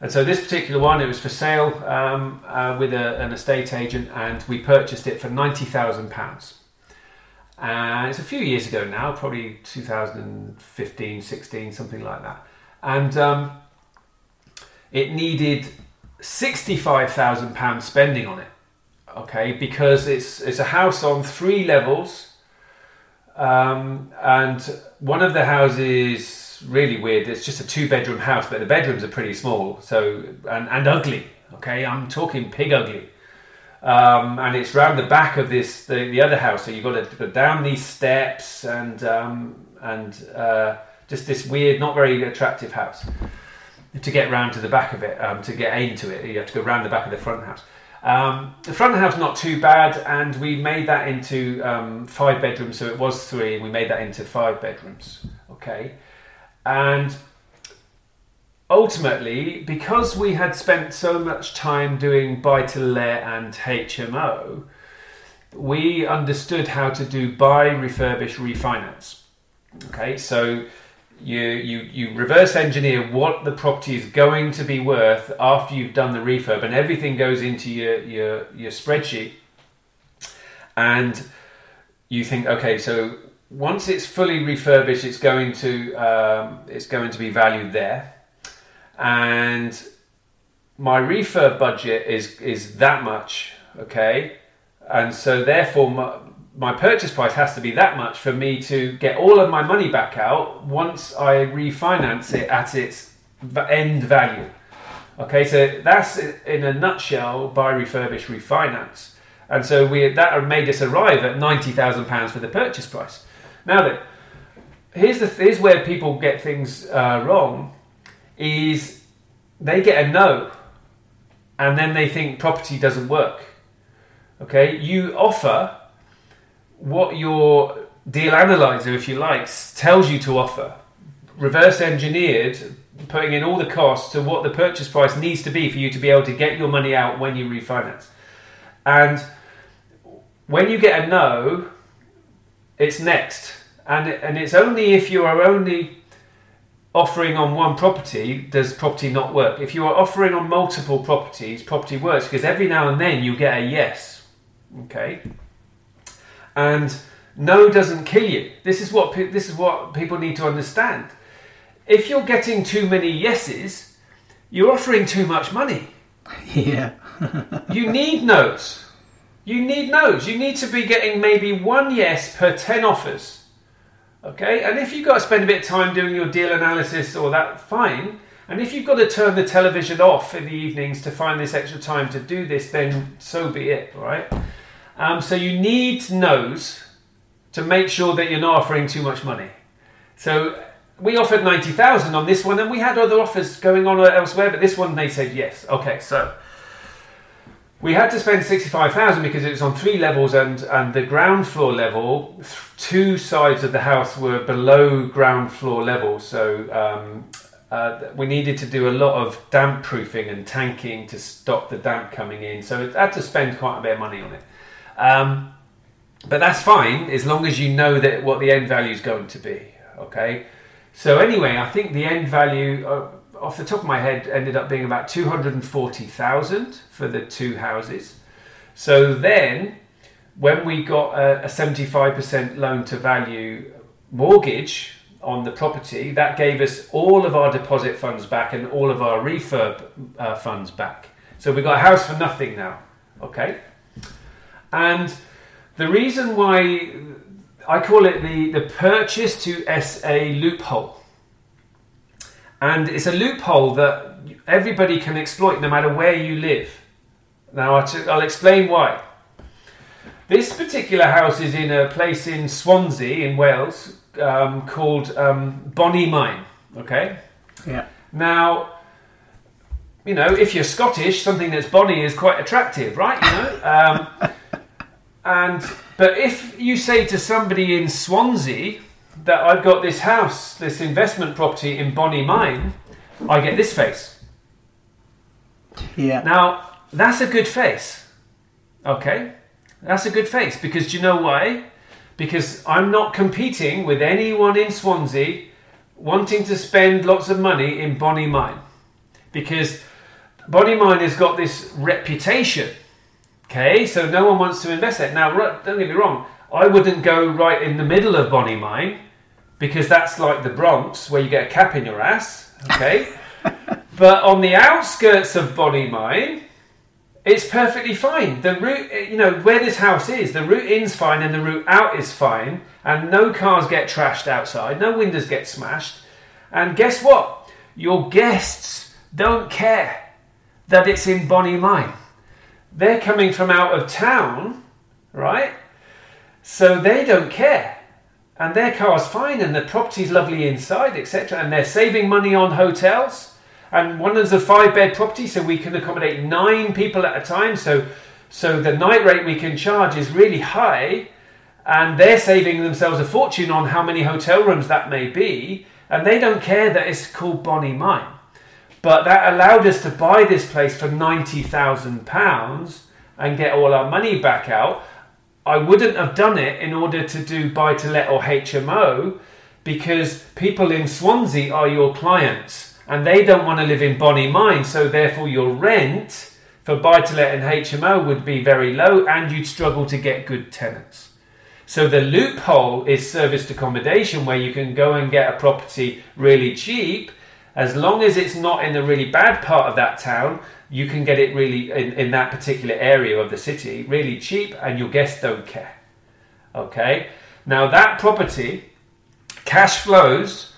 And so this particular one, it was for sale um, uh, with a, an estate agent, and we purchased it for ninety thousand pounds. And it's a few years ago now, probably 2015, 16, something like that. And um, it needed sixty-five thousand pounds spending on it. Okay, because it's it's a house on three levels, um, and one of the houses really weird. It's just a two bedroom house, but the bedrooms are pretty small, so and, and ugly. Okay, I'm talking pig ugly. Um, and it's round the back of this the, the other house, so you've got to go down these steps and um, and uh, just this weird, not very attractive house. To get round to the back of it, um, to get into it, you have to go round the back of the front house. Um, the front house not too bad, and we made that into um, five bedrooms. So it was three, and we made that into five bedrooms. Okay, and ultimately, because we had spent so much time doing buy to let and HMO, we understood how to do buy, refurbish, refinance. Okay, so you, you, you reverse engineer what the property is going to be worth after you've done the refurb, and everything goes into your, your, your spreadsheet. And you think, okay, so once it's fully refurbished, it's going to um, it's going to be valued there, and my refurb budget is is that much, okay, and so therefore my, my purchase price has to be that much for me to get all of my money back out once I refinance it at its end value. Okay, so that's in a nutshell buy refurbish refinance, and so we that made us arrive at ninety thousand pounds for the purchase price. Now then, here's the here's where people get things uh, wrong, is they get a no, and then they think property doesn't work. Okay, you offer what your deal analyzer, if you like, tells you to offer, reverse engineered, putting in all the costs to what the purchase price needs to be for you to be able to get your money out when you refinance. And when you get a no, it's next. And, and it's only if you are only offering on one property does property not work. If you are offering on multiple properties, property works because every now and then you get a yes. Okay? And no doesn't kill you. This is what this is what people need to understand. If you're getting too many yeses, you're offering too much money. Yeah. you need no's. You need no's. You need to be getting maybe one yes per 10 offers. Okay? And if you've got to spend a bit of time doing your deal analysis or that, fine. And if you've got to turn the television off in the evenings to find this extra time to do this, then so be it, right? Um, so you need no's to make sure that you're not offering too much money. So we offered 90,000 on this one and we had other offers going on elsewhere, but this one they said yes. Okay, so we had to spend 65,000 because it was on three levels and, and the ground floor level, two sides of the house were below ground floor level. So um, uh, we needed to do a lot of damp proofing and tanking to stop the damp coming in. So it had to spend quite a bit of money on it. Um, but that's fine as long as you know that what the end value is going to be. Okay. So anyway, I think the end value, uh, off the top of my head, ended up being about two hundred and forty thousand for the two houses. So then, when we got a seventy-five percent loan to value mortgage on the property, that gave us all of our deposit funds back and all of our refurb uh, funds back. So we got a house for nothing now. Okay. And the reason why I call it the, the purchase to SA loophole. And it's a loophole that everybody can exploit no matter where you live. Now, I'll explain why. This particular house is in a place in Swansea, in Wales, um, called um, Bonymaen. Okay? Yeah. Now, you know, if you're Scottish, something that's bonny is quite attractive, right? You know? Um, and but if you say to somebody in Swansea that I've got this house, this investment property in Bonymaen, I get this face. Yeah. Now that's a good face. Okay, that's a good face because do you know why? Because I'm not competing with anyone in Swansea wanting to spend lots of money in Bonymaen because Bonymaen has got this reputation Okay, so no one wants to invest there. Now, don't get me wrong, I wouldn't go right in the middle of Bonymaen because that's like the Bronx where you get a cap in your ass. Okay, but on the outskirts of Bonymaen, it's perfectly fine. The route, eh, you know, where this house is, the route in's fine and the route out is fine, and no cars get trashed outside, no windows get smashed. And guess what? Your guests don't care that it's in Bonymaen they're coming from out of town, right? So they don't care. And their car's fine and the property's lovely inside, etc. And they're saving money on hotels. And one is a five bed property, so we can accommodate nine people at a time. So, so the night rate we can charge is really high. And they're saving themselves a fortune on how many hotel rooms that may be. And they don't care that it's called Bonymaen. But that allowed us to buy this place for £90,000 and get all our money back out. I wouldn't have done it in order to do buy to let or HMO because people in Swansea are your clients and they don't want to live in Bonymaen, so therefore your rent for buy to let and HMO would be very low and you'd struggle to get good tenants. So the loophole is serviced accommodation where you can go and get a property really cheap. As long as it's not in the really bad part of that town, you can get it really in, in that particular area of the city really cheap and your guests don't care. Okay? Now that property cash flows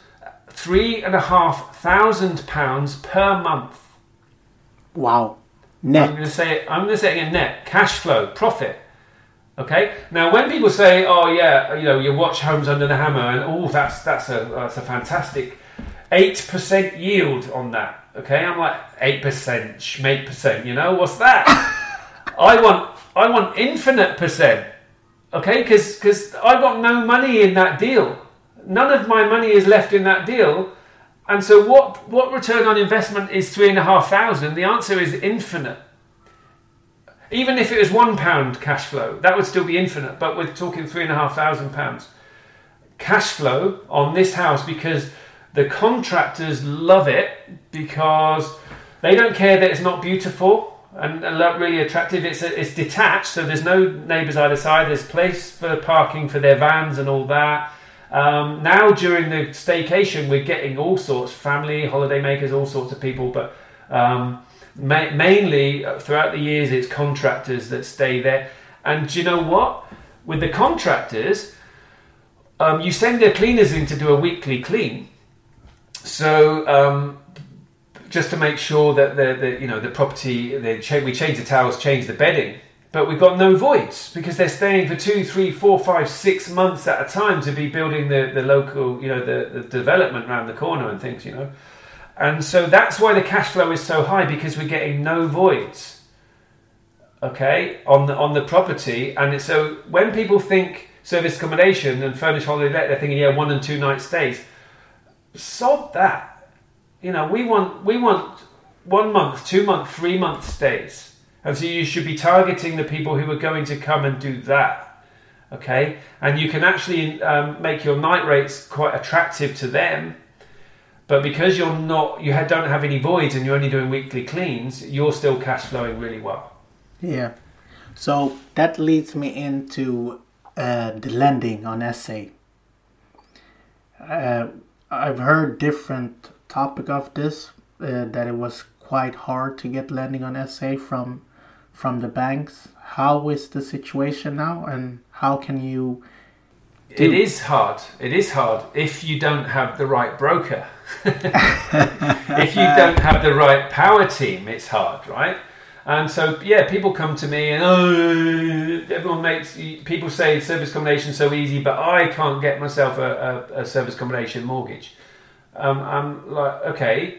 three and a half thousand pounds per month. Wow. I'm Net. going to say I'm going to say a net cash flow profit. Okay. Now, when people say, "Oh yeah, you know, you watch Homes Under the Hammer," and oh, that's that's a that's a fantastic eight percent yield on that. Okay, I'm like eight percent, eight percent. You know what's that? I want I want infinite percent. Okay, because because I got no money in that deal. None of my money is left in that deal. And so, what what return on investment is three and a half thousand? The answer is infinite. Even if it was one pound cash flow, that would still be infinite. But we're talking three and a half thousand pounds cash flow on this house because the contractors love it because they don't care that it's not beautiful and, not really attractive. It's it's detached, so there's no neighbours either side. There's place for parking for their vans and all that. Um, now during the staycation, we're getting all sorts, family, holiday makers, all sorts of people, but um, ma- mainly throughout the years, it's contractors that stay there. And you know what? With the contractors, um, you send their cleaners in to do a weekly clean. So um, just to make sure that the, the you know the property cha- we change the towels, change the bedding, but we've got no voids because they're staying for two, three, four, five, six months at a time to be building the, the local you know the, the development around the corner and things you know, and so that's why the cash flow is so high because we're getting no voids. Okay, on the on the property, and so when people think service accommodation and furnished holiday let, they're thinking yeah one and two night stays. Sod that. You know, we want we want one month, two month, three month stays. And so you should be targeting the people who are going to come and do that. Okay? And you can actually um, make your night rates quite attractive to them. But because you're not, you don't have any voids and you're only doing weekly cleans, you're still cash flowing really well. Yeah. So that leads me into uh, the lending on SA. Uh, I've heard different topic of this uh, that it was quite hard to get lending on SA from from the banks. How is the situation now, and how can you? It is hard. It is hard if you don't have the right broker. if you don't have the right power team, it's hard, right? And so, yeah, people come to me and oh, everyone makes people say service accommodation so easy, but I can't get myself a, a, a service accommodation mortgage. Um, I'm like, okay,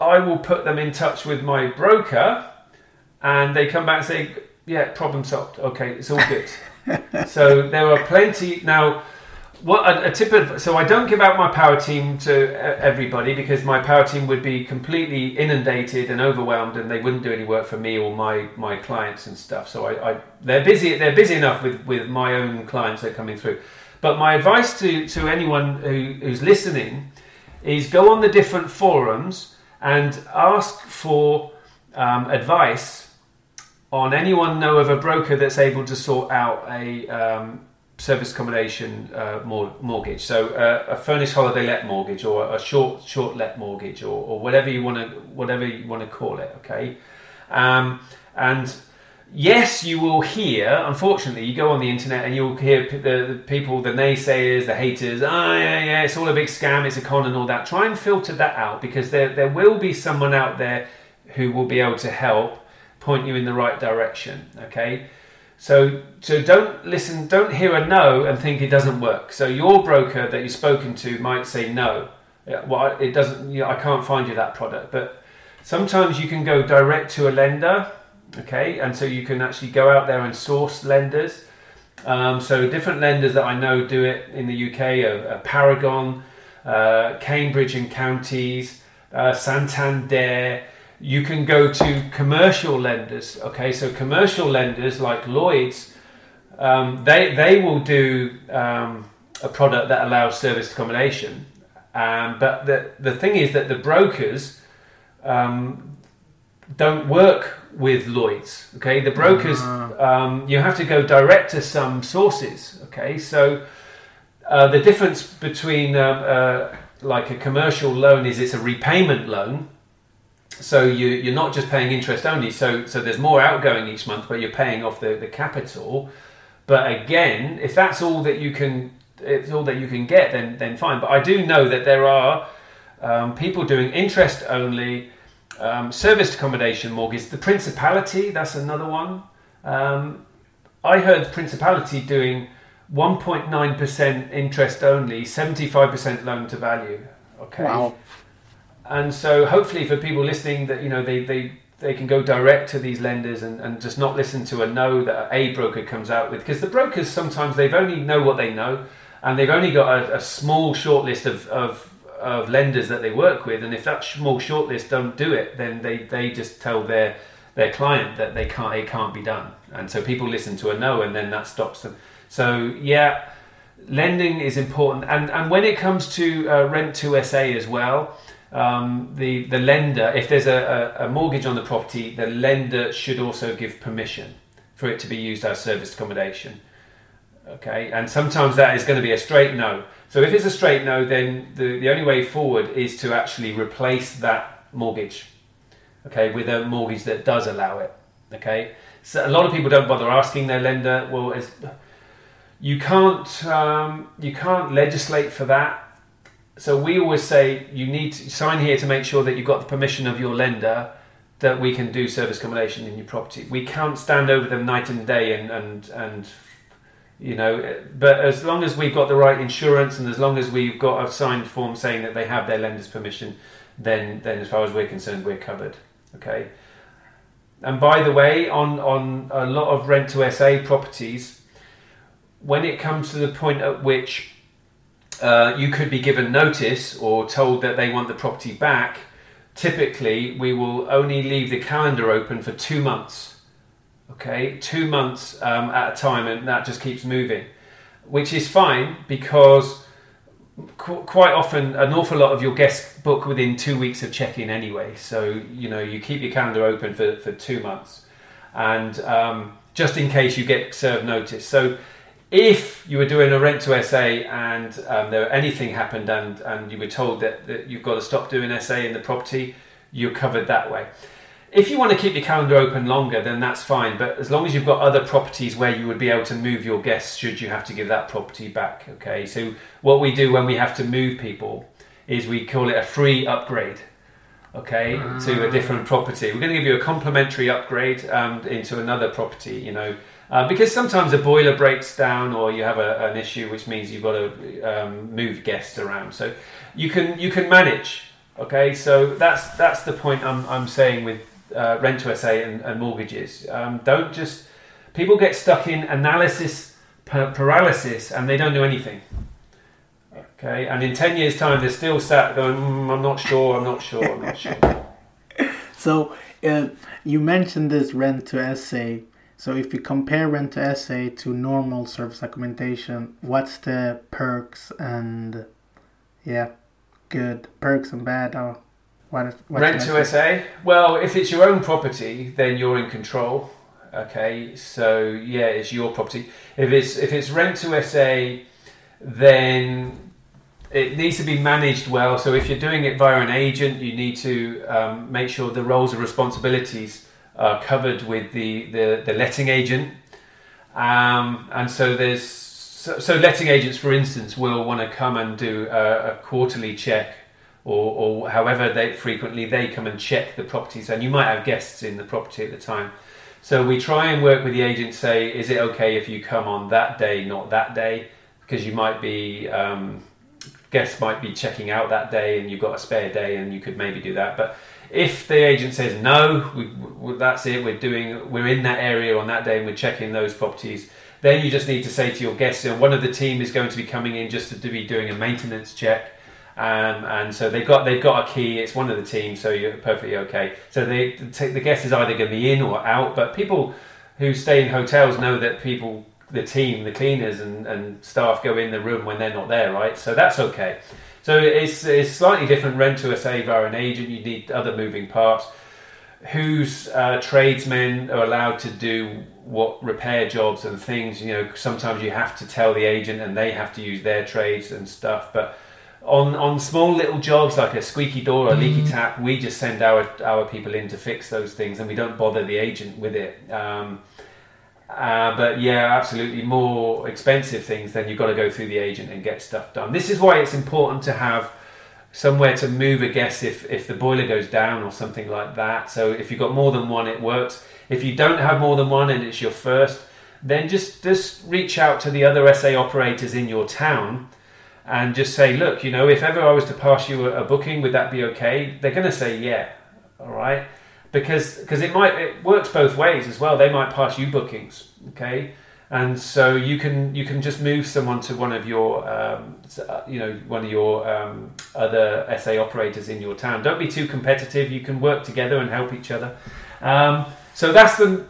I will put them in touch with my broker, and they come back and say, yeah, problem solved. Okay, it's all good. so there are plenty now. What a, a tip of so I don't give out my power team to everybody because my power team would be completely inundated and overwhelmed and they wouldn't do any work for me or my my clients and stuff. So I, I they're busy they're busy enough with with my own clients that are coming through. But my advice to to anyone who, who's listening is go on the different forums and ask for um, advice on anyone know of a broker that's able to sort out a um, service accommodation uh, mortgage, so uh, a furnished holiday let mortgage or a short short let mortgage or, or whatever you want to whatever you want to call it. Okay, um, and yes, you will hear. Unfortunately, you go on the internet and you'll hear the, the people, the naysayers, the haters. Oh yeah, yeah, it's all a big scam. It's a con and all that. Try and filter that out because there there will be someone out there who will be able to help point you in the right direction. Okay. So, so don't listen, don't hear a no and think it doesn't work. So your broker that you've spoken to might say no. Well, it doesn't. You know, I can't find you that product. But sometimes you can go direct to a lender. Okay, and so you can actually go out there and source lenders. Um, so different lenders that I know do it in the UK are, are Paragon, uh, Cambridge and Counties, uh, Santander. You can go to commercial lenders. Okay, so commercial lenders like Lloyd's, um, they they will do um, a product that allows serviced accommodation. Um, but the the thing is that the brokers, um, don't work with Lloyd's. Okay, the brokers um, you have to go direct to some sources. Okay, so uh, the difference between um, uh, like a commercial loan is it's a repayment loan. So you, you're not just paying interest only. So so there's more outgoing each month, but you're paying off the, the capital. But again, if that's all that you can, it's all that you can get, then then fine. But I do know that there are um, people doing interest only, um, serviced accommodation mortgage. The Principality, that's another one. Um, I heard Principality doing 1.9% interest only, 75% loan to value. Okay. Wow. And so hopefully for people listening that, you know, they, they, they can go direct to these lenders and, and just not listen to a no that a broker comes out with. Because the brokers sometimes they've only know what they know and they've only got a, a small short list of, of, of lenders that they work with. And if that small short list don't do it, then they, they just tell their their client that they can't it can't be done. And so people listen to a no and then that stops them. So yeah, lending is important, and and when it comes to uh, rent to SA as well, um, the the lender, if there's a, a, mortgage on the property, the lender should also give permission for it to be used as serviced accommodation. Okay, and sometimes that is going to be a straight no. So if it's a straight no, then the, the only way forward is to actually replace that mortgage, okay, with a mortgage that does allow it. Okay, so a lot of people don't bother asking their lender. Well, you can't um, you can't legislate for that. So we always say you need to sign here to make sure that you've got the permission of your lender that we can do service accommodation in your property. We can't stand over them night and day and and and you know but as long as we've got the right insurance and as long as we've got a signed form saying that they have their lender's permission then then as far as we're concerned we're covered okay and by the way on on a lot of rent to SA properties when it comes to the point at which uh, you could be given notice or told that they want the property back typically we will only leave the calendar open for two months okay, two months um, at a time, and that just keeps moving, which is fine because qu- quite often an awful lot of your guests book within two weeks of check-in anyway. So you know you keep your calendar open for, for two months, and um, just in case you get served notice. So if you were doing a rent to SA and um, there anything happened and, and you were told that, that you've got to stop doing SA in the property, you're covered that way if you want to keep your calendar open longer, then that's fine. But as long as you've got other properties where you would be able to move your guests, should you have to give that property back, okay? So what we do when we have to move people is we call it a free upgrade, okay, to a different property. We're going to give you a complimentary upgrade um, into another property, you know. Uh, because sometimes a boiler breaks down or you have a, an issue which means you've got to um, move guests around so you can you can manage okay so that's that's the point I'm, I'm saying with uh, rent to SA and, and mortgages. Um, don't just people get stuck in analysis paralysis and they don't do anything. Okay, and in ten years' time, they're still sat going, mm, "I'm not sure, I'm not sure, I'm not sure." So uh, you mentioned this rent to SA. So if you compare rent to SA to normal service accommodation, what's the perks and yeah, good perks and bad? Or what, what Rent to? SA. Well, if it's your own property, then you're in control. Okay, so yeah, it's your property. If it's if it's rent to SA, then it needs to be managed well. So if you're doing it via an agent, you need to um, make sure the roles and responsibilities are covered with the the, the letting agent. Um, and so there's so, so letting agents, for instance, will want to come and do a, a quarterly check or, or however they frequently they come and check the properties and you might have guests in the property at the time. So we try and work with the agent say is it okay if you come on that day not that day? Because you might be um, guests might be checking out that day and you've got a spare day and you could maybe do that. But if the agent says no we, we, that's it we're doing we're in that area on that day and we're checking those properties then you just need to say to your guests you know, one of the team is going to be coming in just to be doing a maintenance check um, and so they've got they've got a key. It's one of the teams, so you're perfectly okay. So they, the guest is either going to be in or out. But people who stay in hotels know that people, the team, the cleaners and, and staff go in the room when they're not there, right? So that's okay. So it's, it's slightly different rent to SA via an agent. You need other moving parts. whose uh, tradesmen are allowed to do what repair jobs and things. You know, sometimes you have to tell the agent, and they have to use their trades and stuff. But on on small little jobs like a squeaky door or a leaky tap, we just send our our people in to fix those things, and we don't bother the agent with it. Um, uh, but yeah, absolutely, more expensive things, then you've got to go through the agent and get stuff done. This is why it's important to have somewhere to move a guest if, if the boiler goes down or something like that. So if you've got more than one, it works. If you don't have more than one and it's your first, then just just reach out to the other SA operators in your town and just say, look, you know, if ever I was to pass you a, a booking, would that be okay? They're going to say yeah, all right, because because it might it works both ways as well. They might pass you bookings, okay, and so you can you can just move someone to one of your um, uh, you know one of your um, other SA operators in your town. Don't be too competitive. You can work together and help each other. Um, so that's the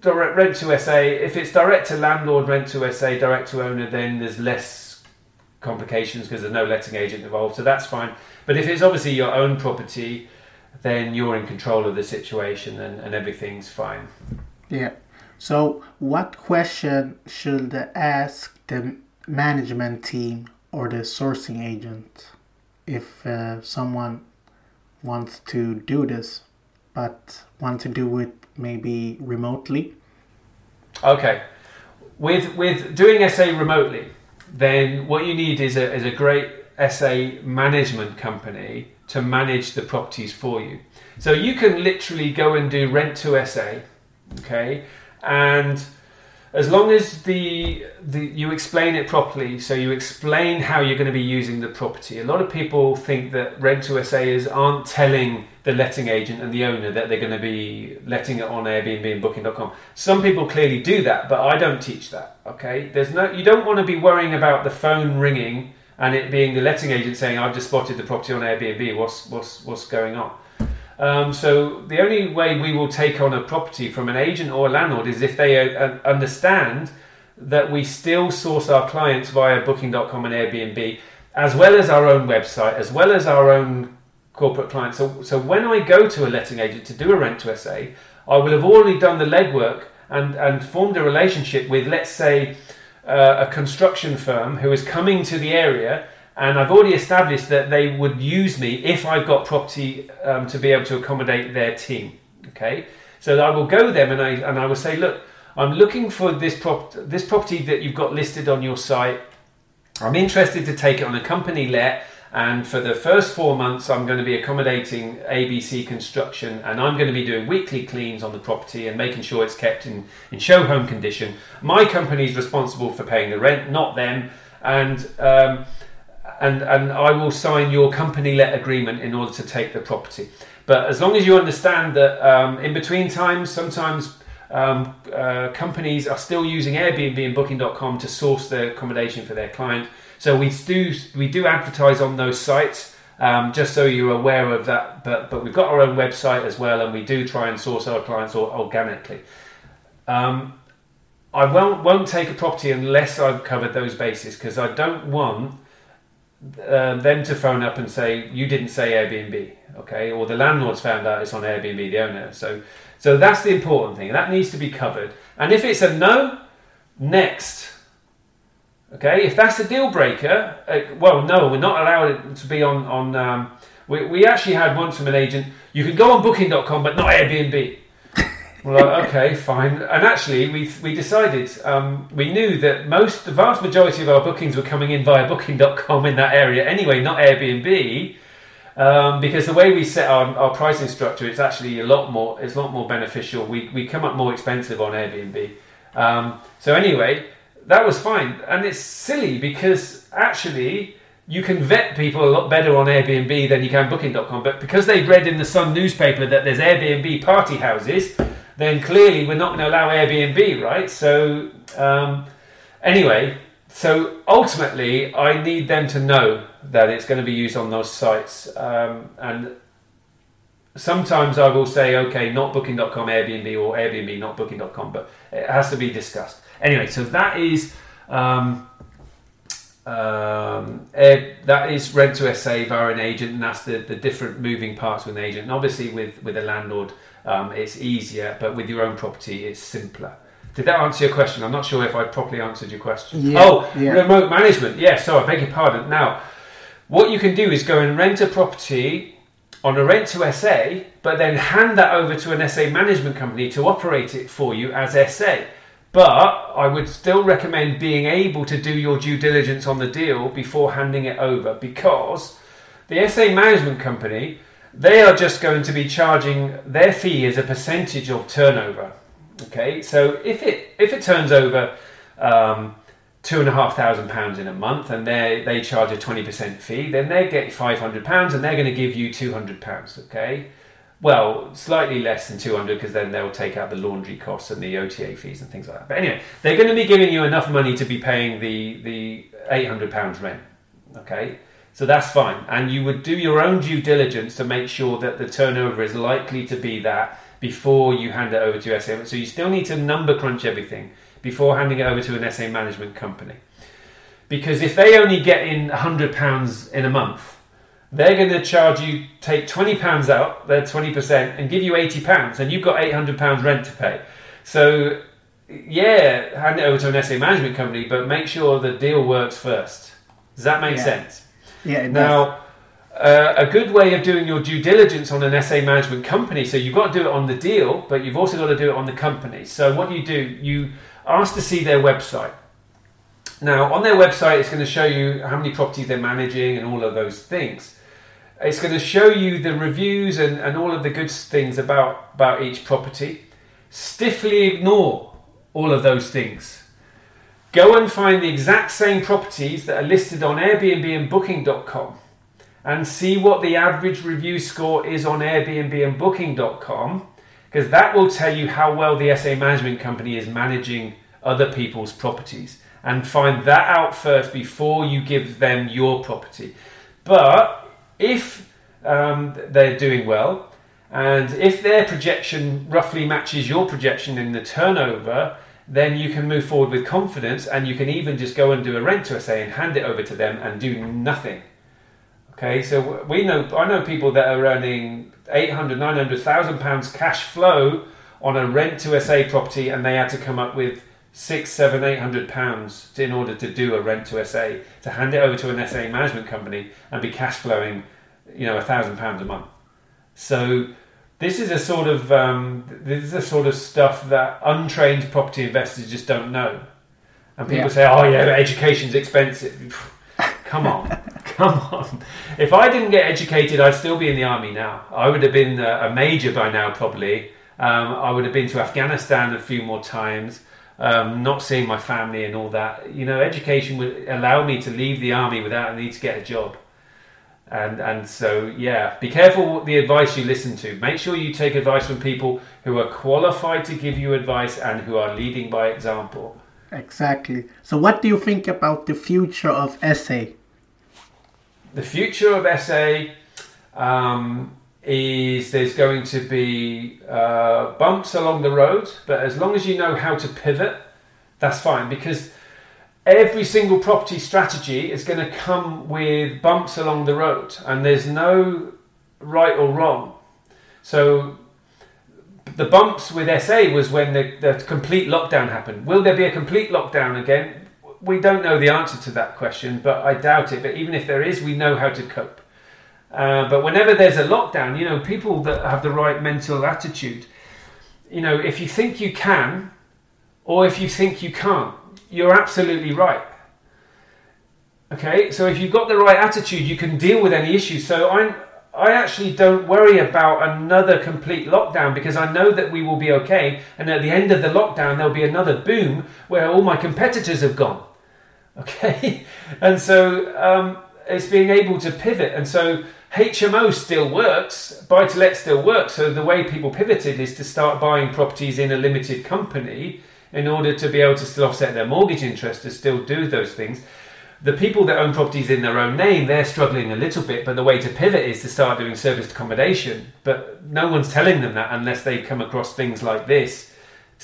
direct rent to SA. If it's direct to landlord, rent to SA, direct to owner, then there's less complications because there's no letting agent involved. So that's fine. But if it's obviously your own property, then you're in control of the situation and, and everything's fine. Yeah. So, what question should ask the management team or the sourcing agent if uh, someone wants to do this, but want to do it maybe remotely? Okay. With with doing SA remotely, then what you need is a is a great SA management company to manage the properties for you. So you can literally go and do rent to SA, okay, and as long as the, the you explain it properly, so you explain how you're going to be using the property. A lot of people think that rent to SAs aren't telling the letting agent and the owner that they're going to be letting it on Airbnb and Booking.com. Some people clearly do that, but I don't teach that. Okay, there's no you don't want to be worrying about the phone ringing and it being the letting agent saying I've just spotted the property on Airbnb. What's what's what's going on? Um, so the only way we will take on a property from an agent or a landlord is if they uh, understand that we still source our clients via Booking.com and Airbnb, as well as our own website, as well as our own corporate clients. So, so when I go to a letting agent to do a rent to SA, I will have already done the legwork and, and formed a relationship with, let's say, uh, a construction firm who is coming to the area and I've already established that they would use me if I've got property um, to be able to accommodate their team. Okay, so I will go them and I and I will say, look, I'm looking for this prop this property that you've got listed on your site. I'm interested to take it on a company let. And for the first four months, I'm going to be accommodating ABC Construction, and I'm going to be doing weekly cleans on the property and making sure it's kept in, in show home condition. My company is responsible for paying the rent, not them. And um, and and I will sign your company let agreement in order to take the property. But as long as you understand that um, in between times, sometimes um, uh, companies are still using Airbnb and Booking.com to source their accommodation for their client. So we do we do advertise on those sites. Um, just so you're aware of that, but but we've got our own website as well, and we do try and source our clients organically. Um, I won't won't take a property unless I've covered those bases because I don't want uh, them to phone up and say you didn't say Airbnb, okay, or the landlord's found out it's on Airbnb, the owner. So, so that's the important thing. That needs to be covered. And if it's a no, next. Okay, if that's a deal breaker, uh, well, no, we're not allowed to be on on. Um, we, we actually had once from an agent. You can go on Booking.com, but not Airbnb. We're like, okay, fine. And actually, we we decided um, we knew that most the vast majority of our bookings were coming in via Booking.com in that area anyway, not Airbnb. Um, because the way we set our, our pricing structure, it's actually a lot more. It's a lot more beneficial. We we come up more expensive on Airbnb. Um, so anyway, that was fine, and it's silly because actually you can vet people a lot better on Airbnb than you can Booking.com. But because they've read in the Sun newspaper that there's Airbnb party houses, then clearly we're not going to allow Airbnb, right? So, um, anyway, so ultimately, I need them to know that it's going to be used on those sites. Um, and sometimes I will say, okay, not booking.com, Airbnb, or Airbnb, not booking.com, but it has to be discussed. Anyway, so that is. Um, um, that is rent to SA via an agent, and that's the, the different moving parts with an agent. And obviously, with with a landlord, um, it's easier, but with your own property, it's simpler. Did that answer your question? I'm not sure if I properly answered your question. Yeah, oh, yeah. remote management. Yeah, so I beg your pardon. Now, what you can do is go and rent a property on a rent to SA, but then hand that over to an SA management company to operate it for you as SA. But I would still recommend being able to do your due diligence on the deal before handing it over because the SA management company, they are just going to be charging their fee as a percentage of turnover. Okay, so if it if it turns over um, two and a half thousand pounds in a month and they they charge a 20% fee then they get 500 pounds and they're going to give you 200 pounds okay well slightly less than 200 because then they'll take out the laundry costs and the OTA fees and things like that but anyway they're going to be giving you enough money to be paying the the 800 pounds rent okay so that's fine and you would do your own due diligence to make sure that the turnover is likely to be that before you hand it over to SA. So you still need to number crunch everything before handing it over to an SA management company. Because if they only get in £100 in a month, they're going to charge you, take £20 out, their 20%, and give you £80, and you've got £800 rent to pay. So, yeah, hand it over to an SA management company, but make sure the deal works first. Does that make Yeah. sense? Yeah, it does. Now, uh, a good way of doing your due diligence on an SA management company, so you've got to do it on the deal, but you've also got to do it on the company. So, what do you do? You ask to see their website. Now, on their website, it's going to show you how many properties they're managing and all of those things. It's going to show you the reviews and, and all of the good things about, about each property. Stiffly ignore all of those things. Go and find the exact same properties that are listed on Airbnb and Booking.com and see what the average review score is on Airbnb and Booking.com because that will tell you how well the SA management company is managing other people's properties and find that out first before you give them your property. But if um, they're doing well and if their projection roughly matches your projection in the turnover, then you can move forward with confidence and you can even just go and do a rent to SA and hand it over to them and do nothing. Okay, so we know I know people that are earning 800, 900,000 pounds cash flow on a rent to SA property and they had to come up with six, seven, eight hundred pounds in order to do a rent to SA to hand it over to an SA management company and be cash flowing, you know, a thousand pounds a month. So this is a sort of um, this is a sort of stuff that untrained property investors just don't know. And people Yeah. say, "Oh yeah, education's expensive." Come on, come on. If I didn't get educated, I'd still be in the army now. I would have been a, a major by now, probably. Um, I would have been to Afghanistan a few more times, um, not seeing my family and all that. You know, education would allow me to leave the army without a need to get a job. And and so yeah, be careful what the advice you listen to. Make sure you take advice from people who are qualified to give you advice and who are leading by example. Exactly. So, what do you think about the future of SA? the future of SA um, is there's going to be uh, bumps along the road, but as long as you know how to pivot, that's fine because every single property strategy is going to come with bumps along the road, and there's no right or wrong. So the bumps with SA was when the, the complete lockdown happened. Will there be a complete lockdown again? We don't know the answer to that question, but I doubt it. But even if there is, we know how to cope. Uh, but whenever there's a lockdown, you know, people that have the right mental attitude, you know, if you think you can, or if you think you can't, you're absolutely right. Okay, so if you've got the right attitude, you can deal with any issues. So I'm, I actually don't worry about another complete lockdown because I know that we will be okay. And at the end of the lockdown, there'll be another boom where all my competitors have gone. Okay, and so um, it's being able to pivot. And so HMO still works, buy to let still works. So the way people pivoted is to start buying properties in a limited company in order to be able to still offset their mortgage interest to still do those things the people that own properties in their own name, they're struggling a little bit, but the way to pivot is to start doing serviced accommodation. But no one's telling them that unless they come across things like this.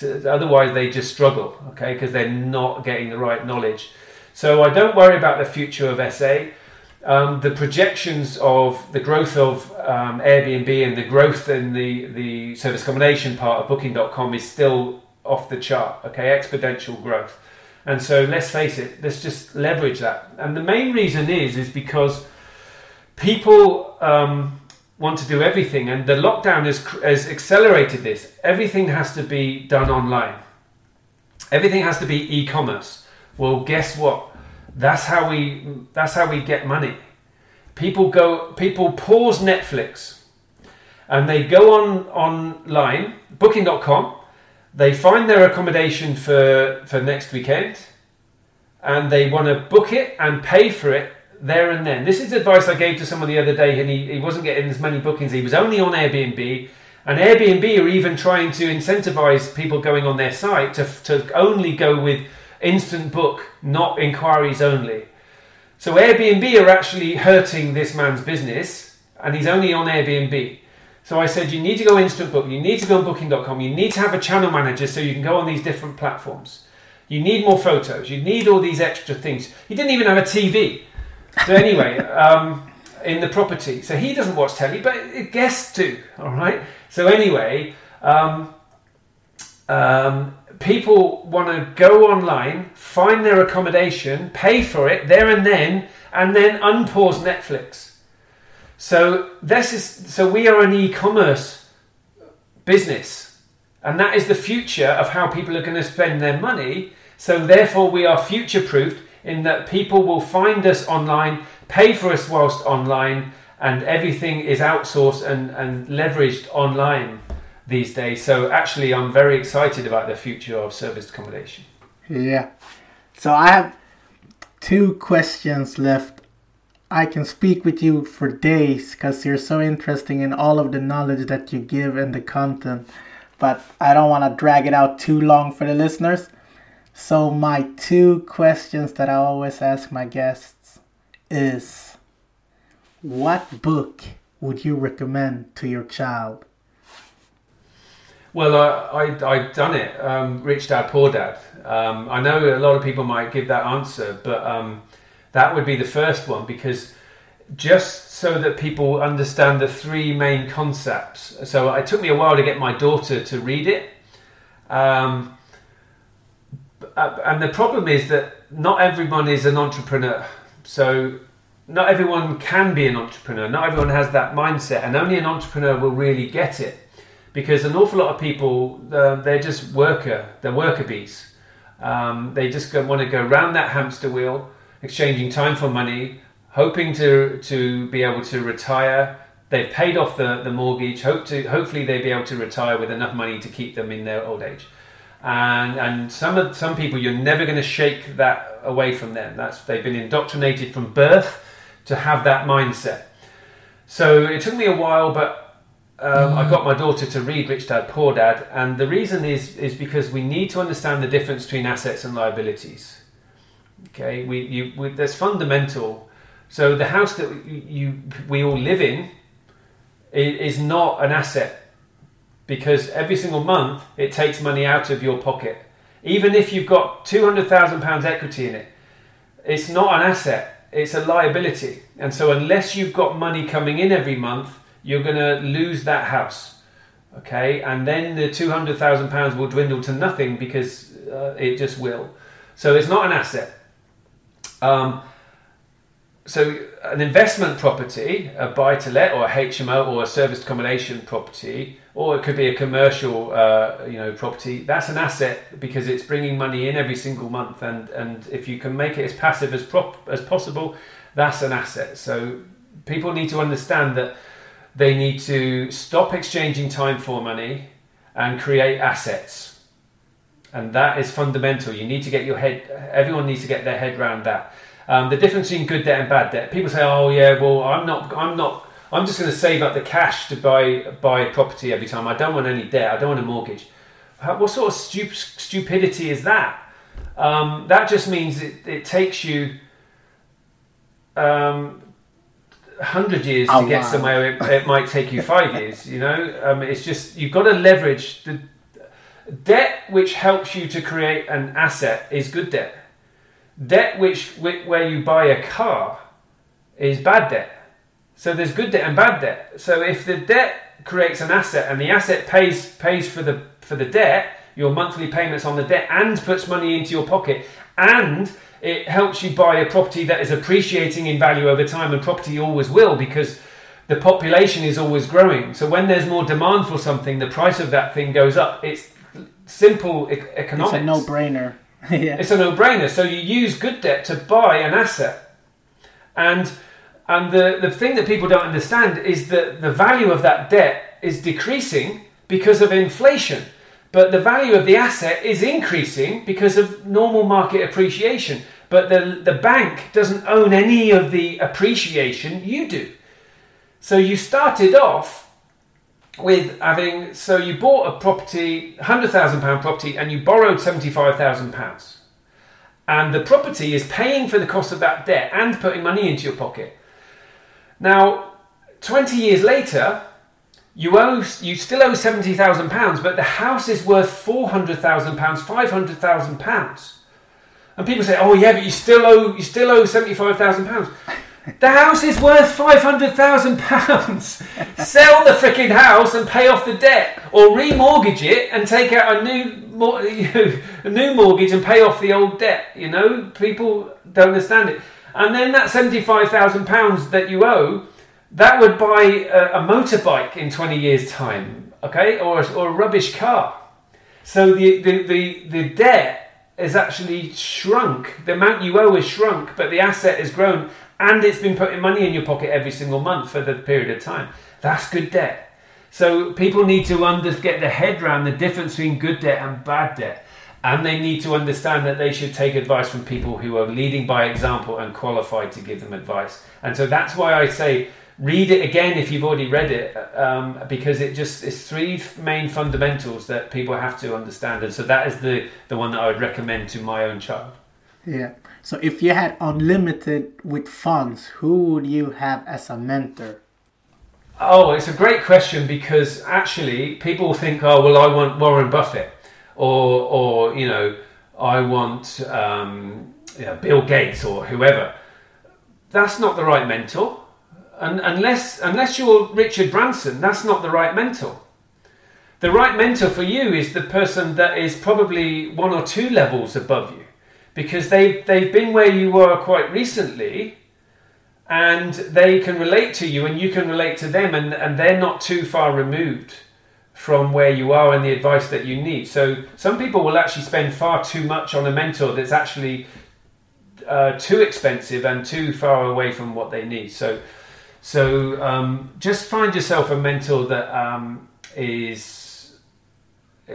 Otherwise, they just struggle, okay, because they're not getting the right knowledge. So I don't worry about the future of SA. Um, the projections of the growth of um, Airbnb and the growth in the, the service accommodation part of Booking.com is still off the chart, okay, exponential growth. And so let's face it, let's just leverage that. And the main reason is, is because people um, want to do everything, and the lockdown has, has accelerated this. Everything has to be done online. Everything has to be e-commerce. Well, guess what? That's how we that's how we get money. People go people pause Netflix and they go on online, booking.com, they find their accommodation for, for next weekend and they want to book it and pay for it there and then. This is advice I gave to someone the other day and he, he wasn't getting as many bookings. He was only on Airbnb and Airbnb are even trying to incentivize people going on their site to, to only go with instant book, not inquiries only. So Airbnb are actually hurting this man's business, and he's only on Airbnb. So I said, you need to go instant book, you need to go on booking.com, you need to have a channel manager so you can go on these different platforms. You need more photos, you need all these extra things. He didn't even have a TV. So anyway, um, in the property. So he doesn't watch telly, but guests do, all right? So anyway, um, um, people want to go online, find their accommodation, pay for it there and then, and then unpause Netflix. So this is so we are an e-commerce business, and that is the future of how people are going to spend their money. So therefore, we are future-proofed in that people will find us online, pay for us whilst online, and everything is outsourced and, and leveraged online these days. So actually, I'm very excited about the future of service accommodation. Yeah. So I have two questions left. I can speak with you for days because you're so interesting in all of the knowledge that you give and the content. But I don't want to drag it out too long for the listeners. So my two questions that I always ask my guests is what book would you recommend to your child? Well, I, I, have done it. Um, Rich Dad, Poor Dad. Um, I know a lot of people might give that answer, but um, that would be the first one because just so that people understand the three main concepts. So it took me a while to get my daughter to read it. Um, uh, and the problem is that not everyone is an entrepreneur. So not everyone can be an entrepreneur. Not everyone has that mindset, and only an entrepreneur will really get it because an awful lot of people uh, they're just worker they're worker bees. Um, they just go, want to go round that hamster wheel exchanging time for money hoping to to be able to retire. They've paid off the, the mortgage hope to hopefully they'll be able to retire with enough money to keep them in their old age. And and some of some people you're never going to shake that away from them. That's they've been indoctrinated from birth to have that mindset. So it took me a while but um, I got my daughter to read Rich Dad Poor Dad, and the reason is is because we need to understand the difference between assets and liabilities. Okay, we you we, there's fundamental. So the house that you, you we all live in is not an asset because every single month it takes money out of your pocket. Even if you've got two hundred thousand pounds equity in it, it's not an asset; it's a liability. And so unless you've got money coming in every month you're going to lose that house. Okay, and then the two hundred thousand pounds will dwindle to nothing because uh, it just will. So it's not an asset. Um, so an investment property, a buy to let or a HMO or a serviced accommodation property, or it could be a commercial, uh, you know, property. That's an asset because it's bringing money in every single month, and and if you can make it as passive as prop as possible, that's an asset. So people need to understand that they need to stop exchanging time for money and create assets. And that is fundamental. You need to get your head, everyone needs to get their head around that. Um, the difference between good debt and bad debt. People say, oh, yeah, well, I'm not, I'm not, I'm just going to save up the cash to buy, buy a property every time. I don't want any debt. I don't want a mortgage. What sort of stup- stupidity is that? Um, that just means it, it takes you um, hundred years oh, to get wow. somewhere. It, it, might take you five years. You know, um, it's just you've got to leverage the debt, which helps you to create an asset, is good debt. Debt which where you buy a car is bad debt. So there's good debt and bad debt. So if the debt creates an asset and the asset pays pays for the for the debt, your monthly payments on the debt and puts money into your pocket and it helps you buy a property that is appreciating in value over time and property always will because the population is always growing. So when there's more demand for something, the price of that thing goes up. It's simple e- economics. It's a no-brainer. yeah. It's a no-brainer. So you use good debt to buy an asset, and and the the thing that people don't understand is that the value of that debt is decreasing because of inflation, but the value of the asset is increasing because of normal market appreciation. But the the bank doesn't own any of the appreciation. You do. So you started off with having so you bought a property, hundred thousand pound property, and you borrowed seventy five thousand pounds, and the property is paying for the cost of that debt and putting money into your pocket. Now, twenty years later, you owe you still owe seventy thousand pounds, but the house is worth four hundred thousand pounds, five hundred thousand pounds. And people say, "Oh yeah, but you still owe you still owe seventy five thousand pounds." The house is worth five hundred thousand pounds. Sell the freaking house and pay off the debt, or remortgage it and take out a new a new mortgage and pay off the old debt. You know, people don't understand it. And then that seventy five thousand pounds that you owe, that would buy a, a motorbike in twenty years' time, okay, or or a rubbish car. So the, the, the, the debt is actually shrunk. The amount you owe is shrunk, but the asset has grown and it's been putting money in your pocket every single month for the period of time. That's good debt. So people need to under, get their head around the difference between good debt and bad debt. And they need to understand that they should take advice from people who are leading by example and qualified to give them advice. And so that's why I say read it again if you've already read it, um, because it just it's three main fundamentals that people have to understand. And so that is the, the one that I would recommend to my own child. Yeah. So if you had unlimited with funds, who would you have as a mentor? Oh, it's a great question because actually people think, oh, well, I want Warren Buffett, or, or you know, I want um, you know, Bill Gates or whoever. That's not the right mentor. Unless, unless you're Richard Branson, that's not the right mentor. The right mentor for you is the person that is probably one or two levels above you because they've, they've been where you were quite recently and they can relate to you and you can relate to them and, and they're not too far removed from where you are and the advice that you need. So some people will actually spend far too much on a mentor that's actually uh, too expensive and too far away from what they need. So so um, just find yourself a mentor that um, is uh,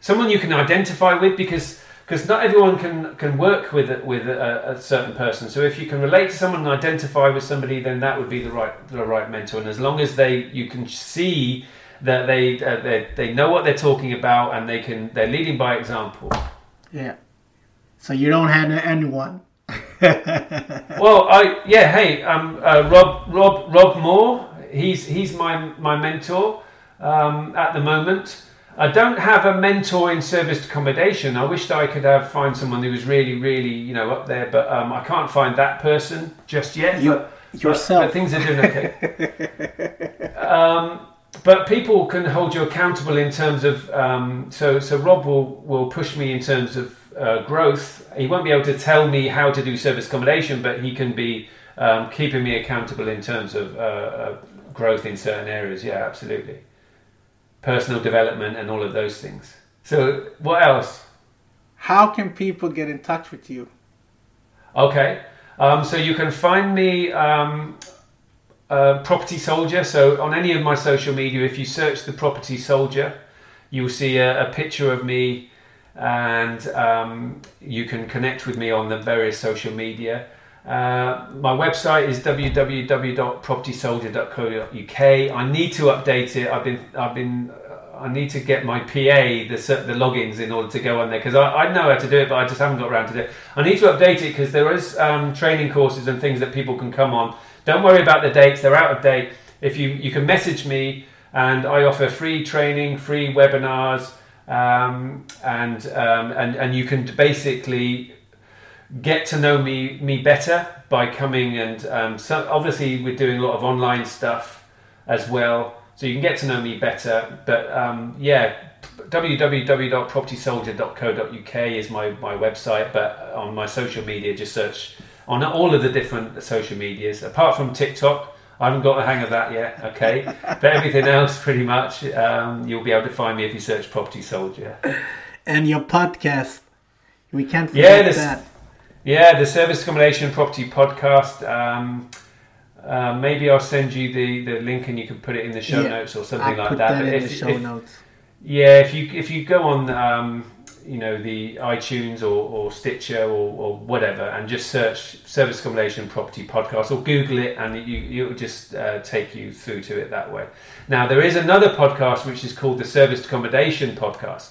someone you can identify with because because not everyone can can work with with a, a, certain person. So if you can relate to someone and identify with somebody, then that would be the right the right mentor. And as long as they you can see that they uh, they, they know what they're talking about and they can they're leading by example. Yeah. So you don't have anyone. well, I yeah. Hey, um, uh, Rob Rob Rob Moore. He's he's my my mentor um, at the moment. I don't have a mentor in serviced accommodation. I wish that I could have find someone who was really, really, you know, up there, but um, I can't find that person just yet. You, but, yourself. But, but things are doing okay. um, but people can hold you accountable in terms of. Um, so, so Rob will will push me in terms of uh, growth. He won't be able to tell me how to do service accommodation, but he can be um, keeping me accountable in terms of uh, uh, growth in certain areas. Yeah, absolutely personal development and all of those things. So, what else? How can people get in touch with you? Okay, um, so you can find me um, uh, Property Soldier. So, on any of my social media, if you search the Property Soldier, you will see a, a picture of me and um, you can connect with me on the various social media. Uh, my website is www.propertysoldier.co.uk. I need to update it. I've been, I've been, uh, I need to get my PA the the logins in order to go on there because I, I know how to do it, but I just haven't got around to it. I need to update it because there is um, training courses and things that people can come on. Don't worry about the dates; they're out of date. If you you can message me, and I offer free training, free webinars, um, and um, and and you can basically get to know me me better by coming and um, so obviously we're doing a lot of online stuff as well, so you can get to know me better. But um, yeah, www.propertysoldier.co.uk is my, my website, but on my social media, just search on all of the different social medias, apart from TikTok. I haven't got the hang of that yet, okay? but everything else, pretty much, um, you'll be able to find me if you search Property Soldier. And your podcast, we can't forget Yeah, that. Yeah, the Service Accommodation Property Podcast. Um, uh, maybe I'll send you the, the link and you can put it in the show Yeah, notes or something I'll like that. that, if- the show if- notes. Yeah, if you if you go on um, you know the iTunes or, or Stitcher or, or whatever and just search Service Accommodation Property Podcast or Google it and you you'll just uh, take you through to it that way. Now there is another podcast which is called the Service Accommodation Podcast.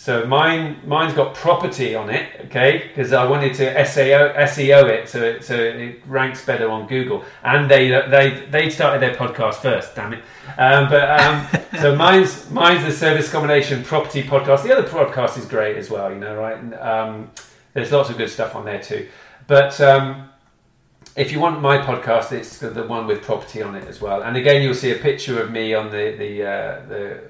So mine mine's got property on it, okay? Because I wanted to SEO SEO it so it so it ranks better on Google. And they they they started their podcast first, damn it. Um, but um, so mine's mine's the service accommodation property podcast. The other podcast is great as well, you know, right? And, um, there's lots of good stuff on there too. But um, if you want my podcast, it's the one with property on it as well. And again, you'll see a picture of me on the the uh, the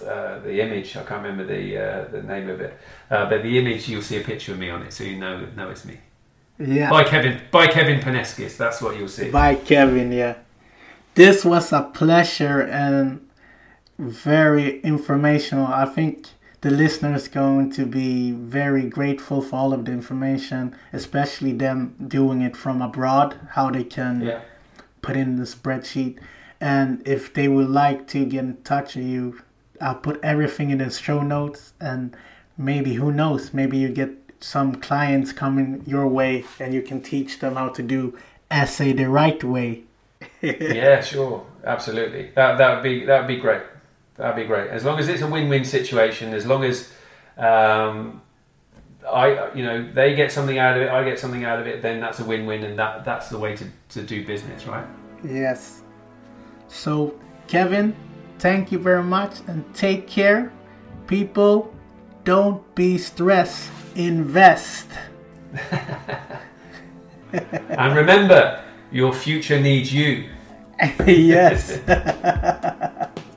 uh, the image. I can't remember the uh, the name of it, uh, but the image you'll see a picture of me on it, so you know know it's me. Yeah. By Kevin by Kevin Poneskis. That's what you'll see. By Kevin, yeah. This was a pleasure and very informational. I think the listener is going to be very grateful for all of the information, especially them doing it from abroad, how they can Yeah. put in the spreadsheet. And if they would like to get in touch with you, I'll put everything in the show notes. And maybe, who knows, maybe you get some clients coming your way and you can teach them how to do SA the right way. yeah, sure, absolutely. That that would be that would be great. That'd be great. As long as it's a win-win situation. As long as um, I, you know, they get something out of it, I get something out of it. Then that's a win-win, and that that's the way to, to do business, right? Yes. So, Kevin, thank you very much and take care. People, don't be stressed, invest. And remember, your future needs you. yes.